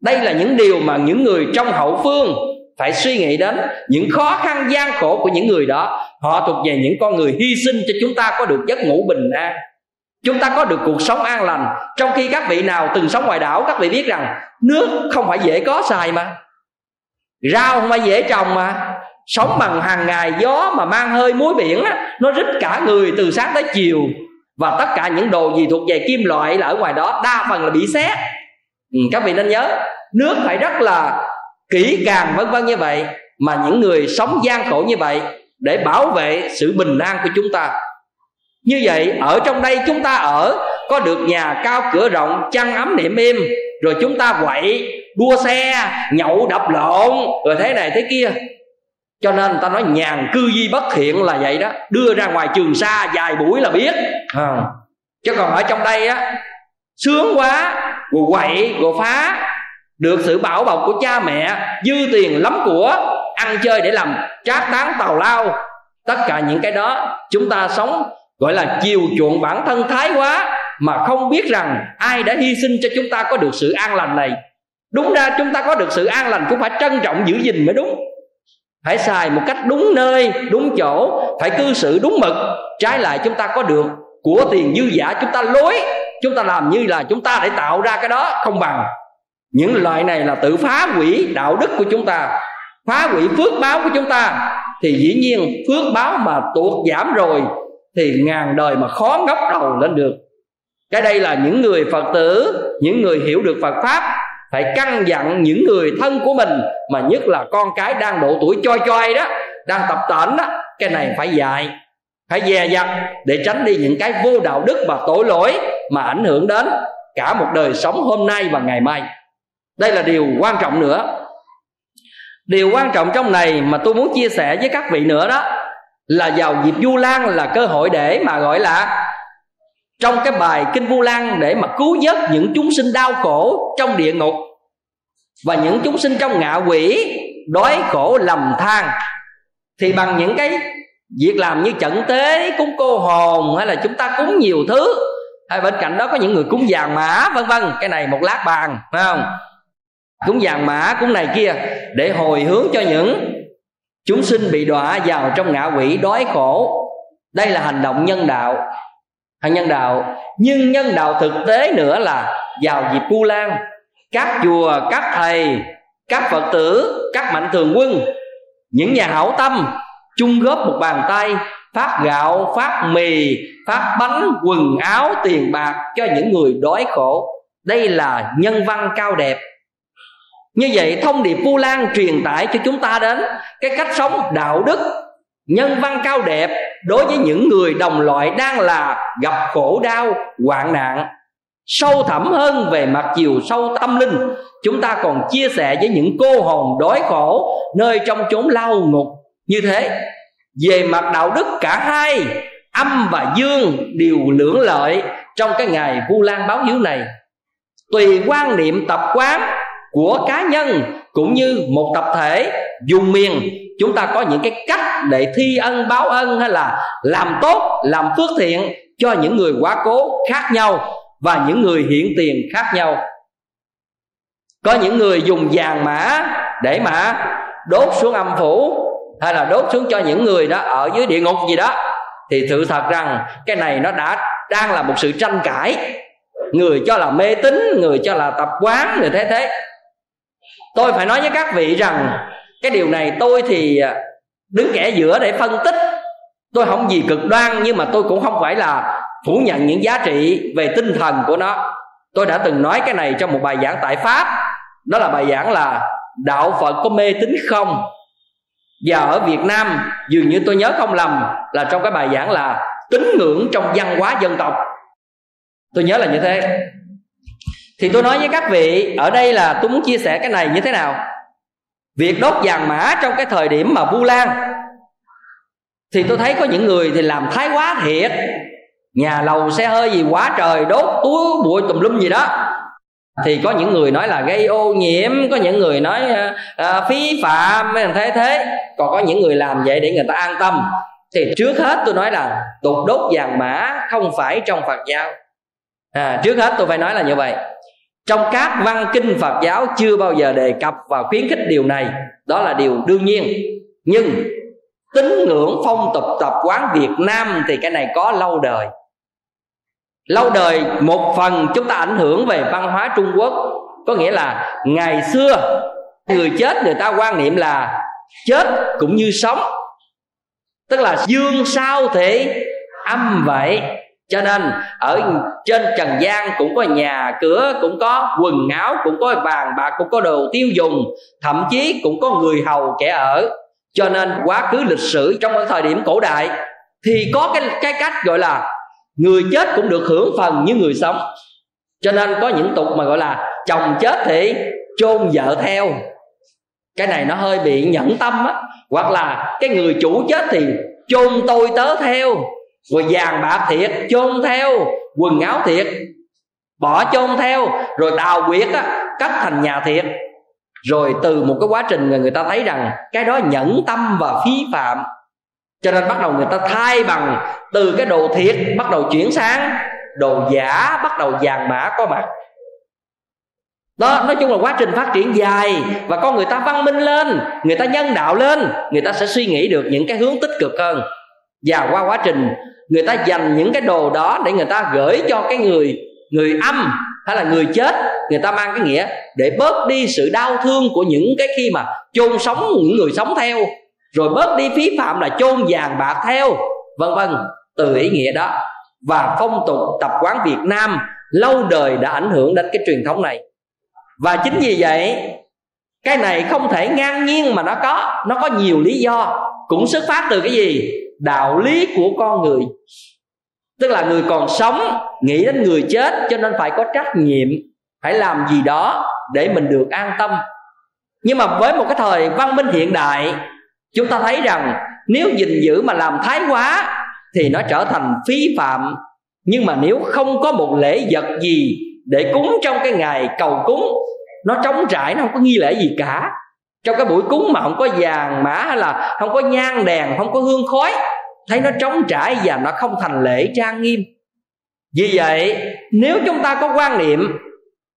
Đây là những điều mà những người trong hậu phương phải suy nghĩ đến, những khó khăn gian khổ của những người đó. Họ thuộc về những con người hy sinh cho chúng ta có được giấc ngủ bình an chúng ta có được cuộc sống an lành. Trong khi các vị nào từng sống ngoài đảo các vị biết rằng nước không phải dễ có xài mà. Rau không phải dễ trồng mà. Sống bằng hàng ngày gió mà mang hơi muối biển á, nó rít cả người từ sáng tới chiều. Và tất cả những đồ gì thuộc về kim loại là ở ngoài đó đa phần là bị xét ừ, các vị nên nhớ nước phải rất là kỹ càng vân vân như vậy. Mà những người sống gian khổ như vậy để bảo vệ sự bình an của chúng ta như vậy ở trong đây chúng ta ở có được nhà cao cửa rộng chăn ấm niệm im rồi chúng ta quậy đua xe nhậu đập lộn rồi thế này thế kia. Cho nên ta nói nhàn cư di bất thiện là vậy đó. Đưa ra ngoài trường xa vài buổi là biết. À. chứ còn ở trong đây á sướng quá rồi quậy rồi phá. Được sự bảo bọc của cha mẹ dư tiền lắm của ăn chơi để làm trác tán tào lao. Tất cả những cái đó chúng ta sống gọi là chiều chuộng bản thân thái quá mà không biết rằng ai đã hy sinh cho chúng ta có được sự an lành này. Đúng ra chúng ta có được sự an lành cũng phải trân trọng giữ gìn mới đúng. Phải xài một cách đúng nơi, đúng chỗ, phải cư xử đúng mực. Trái lại chúng ta có được của tiền dư giả chúng ta lối. Chúng ta làm như là chúng ta để tạo ra cái đó không bằng. Những loại này là tự phá hủy đạo đức của chúng ta, phá hủy phước báo của chúng ta. Thì dĩ nhiên phước báo mà tuột giảm rồi thì ngàn đời mà khó ngóc đầu lên được. Cái đây là những người phật tử, những người hiểu được phật pháp, phải căn dặn những người thân của mình, mà nhất là con cái đang độ tuổi choi choi đó, đang tập tễnh đó, cái này phải dạy, phải dè dặt để tránh đi những cái vô đạo đức và tội lỗi mà ảnh hưởng đến cả một đời sống hôm nay và ngày mai. Đây là điều quan trọng nữa. Điều quan trọng trong này mà tôi muốn chia sẻ với các vị nữa đó là vào dịp vu lan là cơ hội để mà gọi là trong cái bài kinh vu lan để mà cứu vớt những chúng sinh đau khổ trong địa ngục. Và những chúng sinh trong ngạ quỷ đói khổ lầm than. Thì bằng những cái việc làm như trận tế, cúng cô hồn hay là chúng ta cúng nhiều thứ, hay bên cạnh đó có những người cúng vàng mã, vân vân. Cái này một lát bàn, phải không? Cúng vàng mã, cúng này kia để hồi hướng cho những chúng sinh bị đọa vào trong ngạ quỷ, đói khổ. Đây là hành động nhân đạo. Hành nhân đạo. Nhưng nhân đạo thực tế nữa là vào dịp vu lan. Các chùa, các thầy, các phật tử, các mạnh thường quân, những nhà hảo tâm, chung góp một bàn tay, phát gạo, phát mì, phát bánh, quần áo, tiền bạc cho những người đói khổ. Đây là nhân văn cao đẹp như vậy thông điệp vu lan truyền tải cho chúng ta đến cái cách sống đạo đức, nhân văn cao đẹp đối với những người đồng loại đang là gặp khổ đau, hoạn nạn. Sâu thẳm hơn về mặt chiều sâu tâm linh, chúng ta còn chia sẻ với những cô hồn đói khổ nơi trong chốn lao ngục. Như thế, về mặt đạo đức cả hai, âm và dương đều lưỡng lợi trong cái ngày vu lan báo hiếu này. Tùy quan niệm tập quán của cá nhân cũng như một tập thể dùng miền. Chúng ta có những cái cách để thi ân, báo ân hay là làm tốt, làm phước thiện cho những người quá cố khác nhau và những người hiện tiền khác nhau. Có những người dùng vàng mã để mà đốt xuống âm phủ hay là đốt xuống cho những người đó ở dưới địa ngục gì đó. Thì sự thật rằng cái này nó đã đang là một sự tranh cãi. Người cho là mê tín, người cho là tập quán, người thế thế tôi phải nói với các vị rằng, cái điều này tôi thì à, đứng kẻ giữa để phân tích. Tôi không gì cực đoan, nhưng mà tôi cũng không phải là phủ nhận những giá trị về tinh thần của nó. Tôi đã từng nói cái này trong một bài giảng tại pháp. Đó là bài giảng là đạo phật có mê tín không? Và ở việt nam, dường như tôi nhớ không lầm là trong cái bài giảng là tín ngưỡng trong văn hóa dân tộc. Tôi nhớ là như thế thì tôi nói với các vị ở đây là tôi muốn chia sẻ cái này như thế nào? Việc đốt vàng mã trong cái thời điểm mà vu lan. Thì tôi thấy có những người thì làm thái quá thiệt. Nhà lầu xe hơi gì quá trời đốt túi bụi tùm lum gì đó. Thì có những người nói là gây ô nhiễm có những người nói à, phí phạm mấy thằng thế thế. Còn có những người làm vậy để người ta an tâm. Thì trước hết tôi nói là tục đốt vàng mã không phải trong phật giáo à, trước hết tôi phải nói là như vậy trong các văn kinh phật giáo chưa bao giờ đề cập và khuyến khích điều này. Đó là điều đương nhiên. Nhưng, tín ngưỡng phong tục tập quán việt nam thì cái này có lâu đời. Lâu đời một phần chúng ta ảnh hưởng về văn hóa trung quốc. Có nghĩa là ngày xưa, người chết người ta quan niệm là chết cũng như sống. Tức là dương sao thể âm vậy cho nên, ở trên trần gian cũng có nhà cửa, cũng có quần áo, cũng có vàng bạc cũng có đồ tiêu dùng, thậm chí cũng có người hầu kẻ ở. Cho nên, quá khứ lịch sử trong cái thời điểm cổ đại thì có cái cái cách gọi là người chết cũng được hưởng phần như người sống. Cho nên có những tục mà gọi là chồng chết thì chôn vợ theo. Cái này nó hơi bị nhẫn tâm á. Hoặc là cái người chủ chết thì chôn tôi tớ theo rồi vàng bạc thiệt chôn theo. Quần áo thiệt bỏ chôn theo. Rồi đào quyệt á cất thành nhà thiệt. Rồi từ một cái quá trình người, người ta thấy rằng cái đó nhẫn tâm và phí phạm. Cho nên bắt đầu người ta thay bằng từ cái đồ thiệt bắt đầu chuyển sang đồ giả bắt đầu vàng mã có mặt. Đó nói chung là quá trình phát triển dài và con người ta văn minh lên người ta nhân đạo lên người ta sẽ suy nghĩ được những cái hướng tích cực hơn và qua quá trình, người ta dành những cái đồ đó để người ta gửi cho cái người người âm hay là người chết, người ta mang cái nghĩa để bớt đi sự đau thương của những cái khi mà chôn sống những người sống theo. Rồi bớt đi phí phạm là chôn vàng bạc theo, vân vân, từ ý nghĩa đó. Và phong tục tập quán Việt Nam lâu đời đã ảnh hưởng đến cái truyền thống này. Và chính vì vậy, cái này không thể ngang nhiên mà nó có nó có nhiều lý do. Cũng xuất phát từ cái gì? Đạo lý của con người. Tức là người còn sống, nghĩ đến người chết, cho nên phải có trách nhiệm, phải làm gì đó để mình được an tâm. Nhưng mà với một cái thời văn minh hiện đại, chúng ta thấy rằng nếu gìn giữ mà làm thái quá, thì nó trở thành phí phạm. Nhưng mà nếu không có một lễ vật gì để cúng trong cái ngày cầu cúng, nó trống trải, nó không có nghi lễ gì cả trong cái buổi cúng mà không có vàng mã hay là không có nhang đèn, không có hương khói, thấy nó trống trải và nó không thành lễ trang nghiêm. Vì vậy, nếu chúng ta có quan niệm,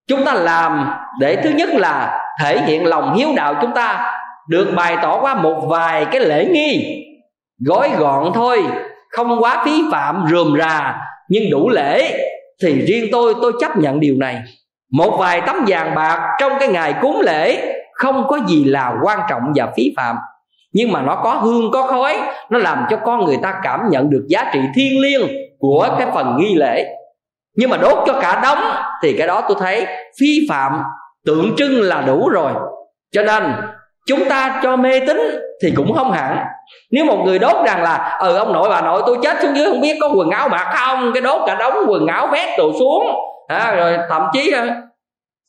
chúng ta làm để thứ nhất là thể hiện lòng hiếu đạo chúng ta, được bày tỏ qua một vài cái lễ nghi, gói gọn thôi, không quá phí phạm, rườm rà. Nhưng đủ lễ thì riêng tôi tôi chấp nhận điều này. Một vài tấm vàng bạc trong cái ngày cúng lễ không có gì là quan trọng và phí phạm. Nhưng mà nó có hương có khói nó làm cho con người ta cảm nhận được giá trị thiêng liêng của cái phần nghi lễ. Nhưng mà đốt cho cả đống thì cái đó tôi thấy phi phạm tượng trưng là đủ rồi. Cho nên chúng ta cho mê tín thì cũng không hẳn. Nếu một người đốt rằng là ừ ông nội bà nội tôi chết xuống dưới không biết có quần áo mặc không? Cái đốt cả đống quần áo vét đồ xuống. À, rồi thậm chí à,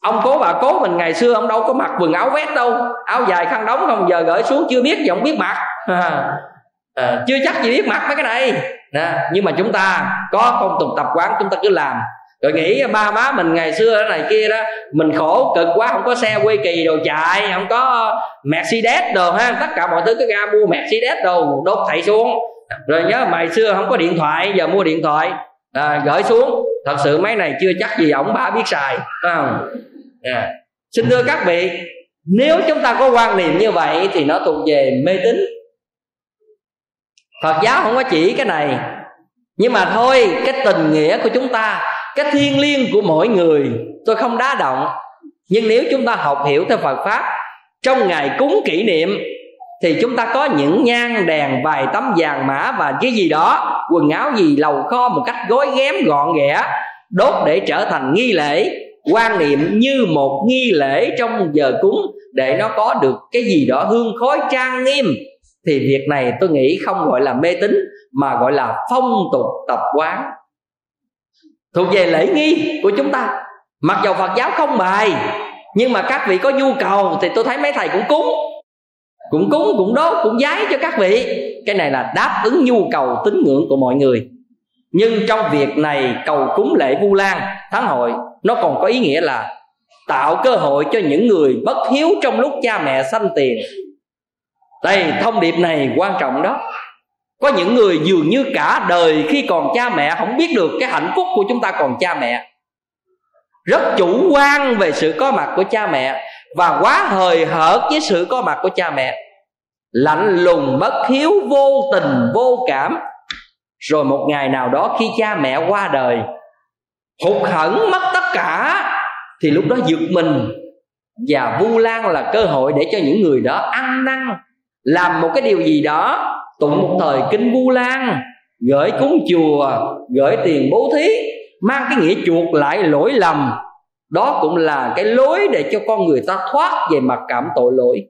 ông cố bà cố mình ngày xưa ông đâu có mặc quần áo vét đâu. Áo dài khăn đóng không giờ gửi xuống chưa biết gì ông biết mặc. À, à, chưa chắc gì biết mặc mấy cái này. À, nhưng mà chúng ta có phong tục tập quán chúng ta cứ làm. Rồi nghĩ ba má mình ngày xưa này kia đó mình khổ cực quá không có xe quê kỳ đồ chạy không có mercedes đồ ha. Tất cả mọi thứ cứ ra mua mercedes đồ đốt thầy xuống. Rồi nhớ mày xưa không có điện thoại giờ mua điện thoại. À, gửi xuống. Thật sự máy này chưa chắc gì ổng ba biết xài phải không? À. xin thưa các vị, nếu chúng ta có quan niệm như vậy thì nó thuộc về mê tín. Phật giáo không có chỉ cái này. Nhưng mà thôi, cái tình nghĩa của chúng ta, cái thiên liêng của mỗi người, tôi không đá động. Nhưng nếu chúng ta học hiểu theo phật pháp, trong ngày cúng kỷ niệm, thì chúng ta có những nhang, đèn, vài tấm vàng mã và cái gì đó, quần áo gì lầu kho một cách gói ghém gọn ghẽ đốt để trở thành nghi lễ quan niệm như một nghi lễ trong giờ cúng để nó có được cái gì đó hương khói trang nghiêm, thì việc này tôi nghĩ không gọi là mê tín, mà gọi là phong tục tập quán. Thuộc về lễ nghi của chúng ta. Mặc dầu phật giáo không bài, nhưng mà các vị có nhu cầu thì tôi thấy mấy thầy cũng cúng. Cũng cúng, cũng đốt, cũng giái cho các vị. Cái này là đáp ứng nhu cầu tín ngưỡng của mọi người. Nhưng trong việc này cầu cúng lễ vu lan tháng hội nó còn có ý nghĩa là tạo cơ hội cho những người bất hiếu trong lúc cha mẹ sanh tiền. Đây, thông điệp này quan trọng đó. Có những người dường như cả đời khi còn cha mẹ không biết được cái hạnh phúc của chúng ta còn cha mẹ. Rất chủ quan về sự có mặt của cha mẹ và quá hời hợt với sự có mặt của cha mẹ. Lạnh lùng bất hiếu, vô tình, vô cảm. Rồi một ngày nào đó khi cha mẹ qua đời hụt hẫng mất tất cả. Thì lúc đó giật mình và vu lan là cơ hội để cho những người đó ăn năn, làm một cái điều gì đó, tụng một thời kinh vu lan, gửi cúng chùa, gửi tiền bố thí, mang cái nghĩa chuộc lại lỗi lầm. Đó cũng là cái lối để cho con người ta thoát về mặt cảm tội lỗi.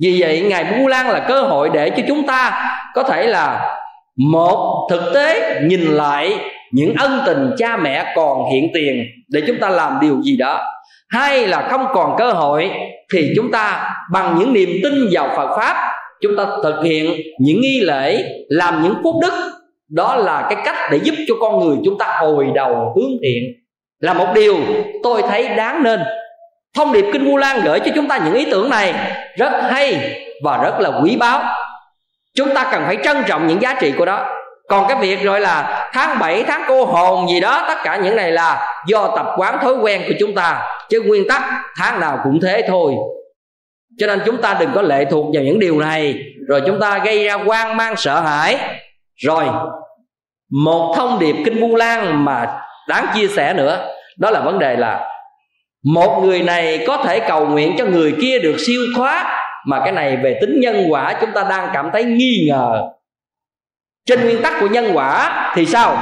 Vì vậy ngày vu lan là cơ hội để cho chúng ta có thể là một thực tế nhìn lại những ân tình cha mẹ còn hiện tiền để chúng ta làm điều gì đó. Hay là không còn cơ hội thì chúng ta bằng những niềm tin vào Phật pháp, chúng ta thực hiện những nghi lễ, làm những phúc đức. Đó là cái cách để giúp cho con người chúng ta hồi đầu hướng thiện. Là một điều tôi thấy đáng nên. Thông điệp kinh vu lan gửi cho chúng ta những ý tưởng này rất hay và rất là quý báu. Chúng ta cần phải trân trọng những giá trị của đó còn cái việc rồi là tháng 7 tháng cô hồn gì đó, tất cả những này là do tập quán thói quen của chúng ta. Chứ nguyên tắc tháng nào cũng thế thôi. Cho nên chúng ta đừng có lệ thuộc vào những điều này. Rồi chúng ta gây ra quan mang, sợ hãi. Rồi, một thông điệp kinh vu lan mà đáng chia sẻ nữa, đó là vấn đề là một người này có thể cầu nguyện cho người kia được siêu thoát, mà cái này về tính nhân quả chúng ta đang cảm thấy nghi ngờ trên nguyên tắc của nhân quả thì sao?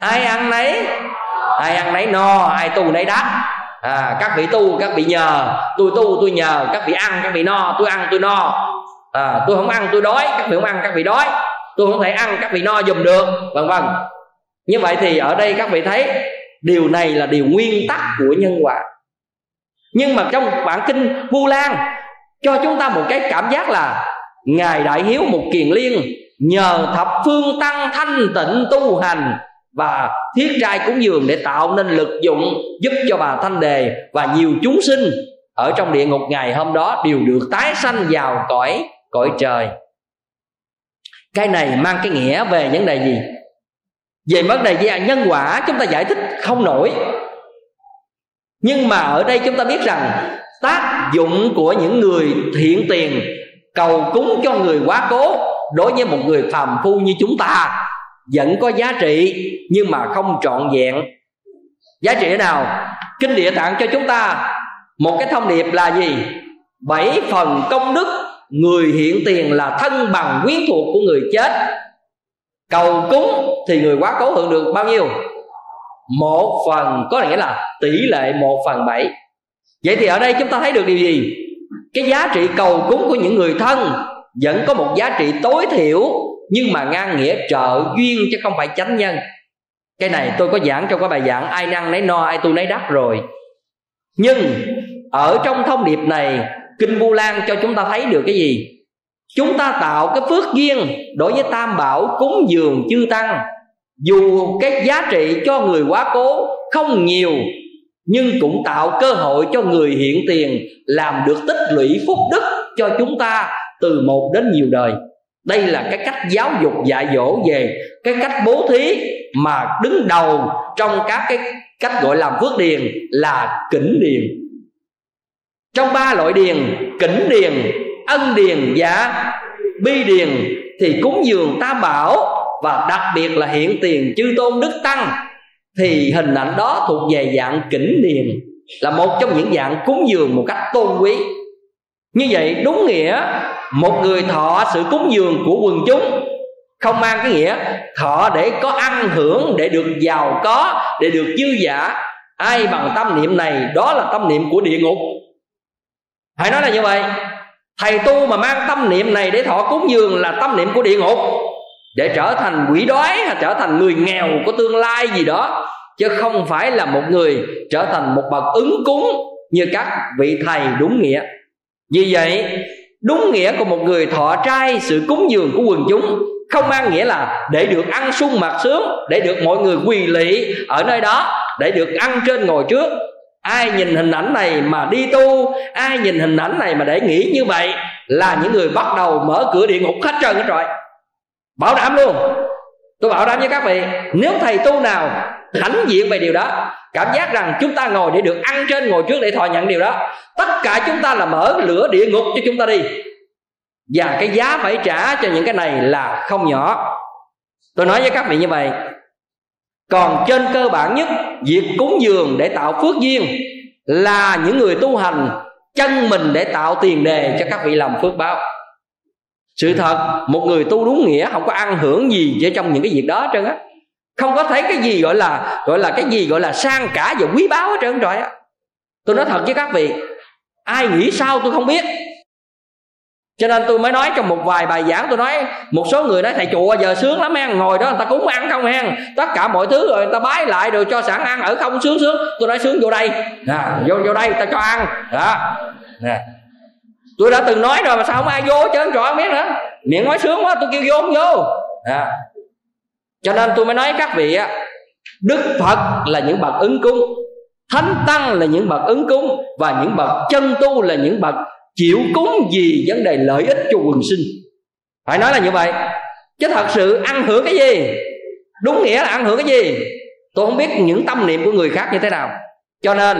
Ai ăn nấy ai ăn nấy no ai tu nấy đắt à, các vị tu các vị nhờ. Tôi tu tôi nhờ. Các vị ăn các vị no. Tôi ăn tôi no. À, tôi không ăn tôi đói. Các vị không ăn các vị đói. Tôi không thể ăn các vị no dùm được vân vân. Như vậy thì ở đây các vị thấy điều này là điều nguyên tắc của nhân quả. Nhưng mà trong bản kinh vu lan cho chúng ta một cái cảm giác là ngài đại hiếu một kiền liên nhờ thập phương tăng thanh tịnh tu hành, và thiết trai cúng dường để tạo nên lực dụng giúp cho bà thanh đề và nhiều chúng sinh ở trong địa ngục ngày hôm đó đều được tái sanh vào cõi cõi trời. Cái này mang cái nghĩa về vấn đề gì? Về vấn đề về nhân quả chúng ta giải thích không nổi. Nhưng mà ở đây chúng ta biết rằng tác dụng của những người thiện tiền, cầu cúng cho người quá cố đối với một người phàm phu như chúng ta, vẫn có giá trị nhưng mà không trọn vẹn. Giá trị nào? Kinh địa tạng cho chúng ta một cái thông điệp là gì? Bảy phần công đức, người hiện tiền là thân bằng quyến thuộc của người chết. Cầu cúng thì người quá cố hưởng được bao nhiêu? Một phần, có nghĩa là tỷ lệ một phần bảy. Vậy thì ở đây chúng ta thấy được điều gì? Cái giá trị cầu cúng của những người thân vẫn có một giá trị tối thiểu, nhưng mà ngang nghĩa trợ duyên chứ không phải chánh nhân. Cái này tôi có giảng trong cái bài giảng, ai năng nấy no, ai tu nấy đắc rồi. Nhưng ở trong thông điệp này, kinh vu lan cho chúng ta thấy được cái gì? Chúng ta tạo cái phước duyên đối với tam bảo cúng dường chư tăng. Dù cái giá trị cho người quá cố không nhiều, nhưng cũng tạo cơ hội cho người hiện tiền, làm được tích lũy phúc đức cho chúng ta từ một đến nhiều đời. Đây là cái cách giáo dục dạy dỗ về cái cách bố thí mà đứng đầu trong các cái cách gọi làm phước điền là kỉnh điền. Trong ba loại điền kỉnh điền, ân điền và bi điền thì cúng dường tam bảo và đặc biệt là hiện tiền chư tôn đức tăng thì hình ảnh đó thuộc về dạng kỉnh điền, là một trong những dạng cúng dường một cách tôn quý. Như vậy đúng nghĩa một người thọ sự cúng dường của quần chúng không mang cái nghĩa thọ để có ăn hưởng, để được giàu có, để được dư giả ai bằng tâm niệm này, đó là tâm niệm của địa ngục. Hãy nói là như vậy. Thầy tu mà mang tâm niệm này để thọ cúng dường là tâm niệm của địa ngục. Để trở thành quỷ đói hay trở thành người nghèo của tương lai gì đó, chứ không phải là một người trở thành một bậc ứng cúng như các vị thầy đúng nghĩa. Vì vậy đúng nghĩa của một người thọ trai, sự cúng dường của quần chúng. Không mang nghĩa là để được ăn sung mặc sướng, để được mọi người quỳ lị ở nơi đó, để được ăn trên ngồi trước. Ai nhìn hình ảnh này mà đi tu, ai nhìn hình ảnh này mà để nghĩ như vậy, là những người bắt đầu mở cửa địa ngục hết trơn hết rồi. Bảo đảm luôn. Tôi bảo đảm với các vị, nếu thầy tu nào hãnh diện về điều đó. Cảm giác rằng chúng ta ngồi để được ăn trên ngồi trước để thọ nhận điều đó. Tất cả chúng ta là mở lửa địa ngục cho chúng ta đi. Và cái giá phải trả cho những cái này là không nhỏ. Tôi nói với các vị như vậy. Còn trên cơ bản nhất, việc cúng dường để tạo phước duyên là những người tu hành chân mình để tạo tiền đề cho các vị làm phước báo. Sự thật, một người tu đúng nghĩa không có ăn hưởng gì ở trong những cái việc đó hết trơn á không có thấy cái gì gọi là gọi là cái gì gọi là sang cả và quý báu hết trơn rồi á. Tôi nói thật với các vị ai nghĩ sao tôi không biết. Cho nên tôi mới nói trong một vài bài giảng tôi nói một số người nói thầy chùa giờ sướng lắm hen ngồi đó người ta cúng ăn không hen? Tất cả mọi thứ rồi người ta bái lại rồi cho sẵn ăn ở không sướng sướng. Tôi nói sướng vô đây. À, vô vô đây ta cho ăn. Đó. Nè. Tôi đã từng nói rồi mà sao không ai vô chứ trọ không biết nữa. Miệng nói sướng quá tôi kêu vô không vô. À cho nên tôi mới nói các vị á, đức phật là những bậc ứng cúng, thánh tăng là những bậc ứng cúng, và những bậc chân tu là những bậc chịu cúng vì vấn đề lợi ích cho quần sinh. Phải nói là như vậy. Chứ thật sự ăn hưởng cái gì? Đúng nghĩa là ăn hưởng cái gì? Tôi không biết những tâm niệm của người khác như thế nào. Cho nên,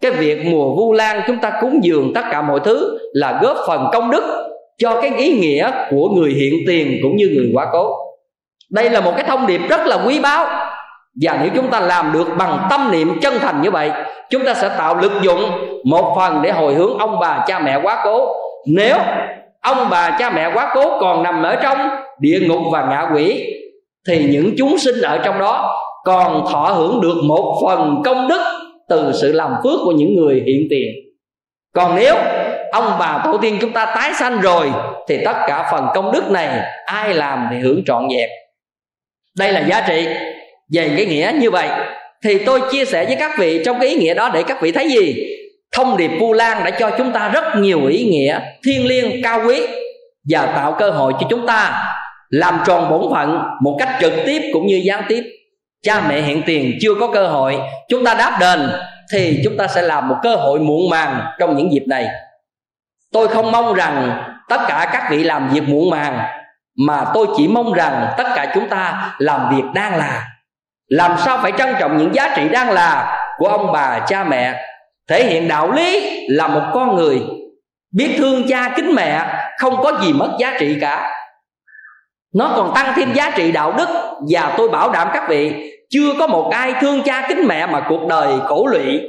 cái việc mùa vu lan chúng ta cúng dường tất cả mọi thứ là góp phần công đức cho cái ý nghĩa của người hiện tiền cũng như người quá cố đây là một cái thông điệp rất là quý báu. Và nếu chúng ta làm được bằng tâm niệm chân thành như vậy, chúng ta sẽ tạo lực dụng một phần để hồi hướng ông bà cha mẹ quá cố. Nếu ông bà cha mẹ quá cố còn nằm ở trong địa ngục và ngạ quỷ, thì những chúng sinh ở trong đó còn thọ hưởng được một phần công đức từ sự làm phước của những người hiện tiền. Còn nếu ông bà tổ tiên chúng ta tái sanh rồi, thì tất cả phần công đức này ai làm thì hưởng trọn vẹn đây là giá trị về cái nghĩa như vậy. Thì tôi chia sẻ với các vị trong cái ý nghĩa đó để các vị thấy gì? Thông điệp vu lan đã cho chúng ta rất nhiều ý nghĩa thiêng liêng, cao quý và tạo cơ hội cho chúng ta làm tròn bổn phận một cách trực tiếp cũng như gián tiếp. Cha mẹ hiện tiền chưa có cơ hội, chúng ta đáp đền thì chúng ta sẽ làm một cơ hội muộn màng trong những dịp này. Tôi không mong rằng tất cả các vị làm việc muộn màng mà tôi chỉ mong rằng tất cả chúng ta làm việc đang là. Làm sao phải trân trọng những giá trị đang là của ông bà, cha mẹ? Thể hiện đạo lý là một con người biết thương cha, kính mẹ, không có gì mất giá trị cả. Nó còn tăng thêm giá trị đạo đức và tôi bảo đảm các vị, chưa có một ai thương cha, kính mẹ mà cuộc đời khổ lụy.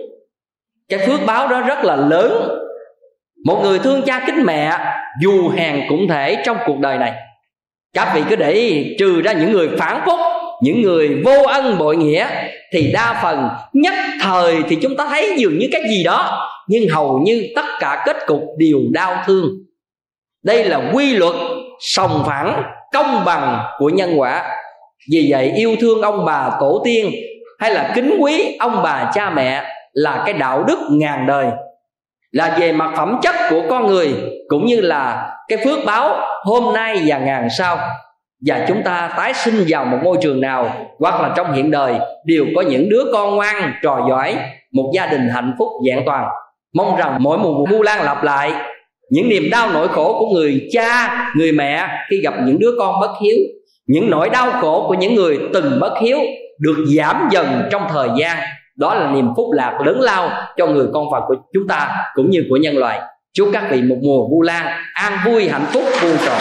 Cái phước báo đó rất là lớn. Một người thương cha, kính mẹ dù hèn cũng thể trong cuộc đời này các vị cứ để ý, trừ ra những người phản phúc những người vô ân bội nghĩa thì đa phần nhất thời thì chúng ta thấy dường như cái gì đó nhưng hầu như tất cả kết cục đều đau thương. Đây là quy luật sòng phẳng công bằng của nhân quả. Vì vậy yêu thương ông bà tổ tiên hay là kính quý ông bà cha mẹ là cái đạo đức ngàn đời là về mặt phẩm chất của con người cũng như là cái phước báo hôm nay và ngàn sau. Và chúng ta tái sinh vào một môi trường nào hoặc là trong hiện đời đều có những đứa con ngoan, trò giỏi, một gia đình hạnh phúc vẹn toàn. Mong rằng mỗi mùa vu lan lặp lại, những niềm đau nỗi khổ của người cha, người mẹ khi gặp những đứa con bất hiếu, những nỗi đau khổ của những người từng bất hiếu được giảm dần trong thời gian đó là niềm phúc lạc lớn lao cho người con Phật của chúng ta cũng như của nhân loại. Chúc các vị một mùa vu lan, an vui, hạnh phúc, vui tròn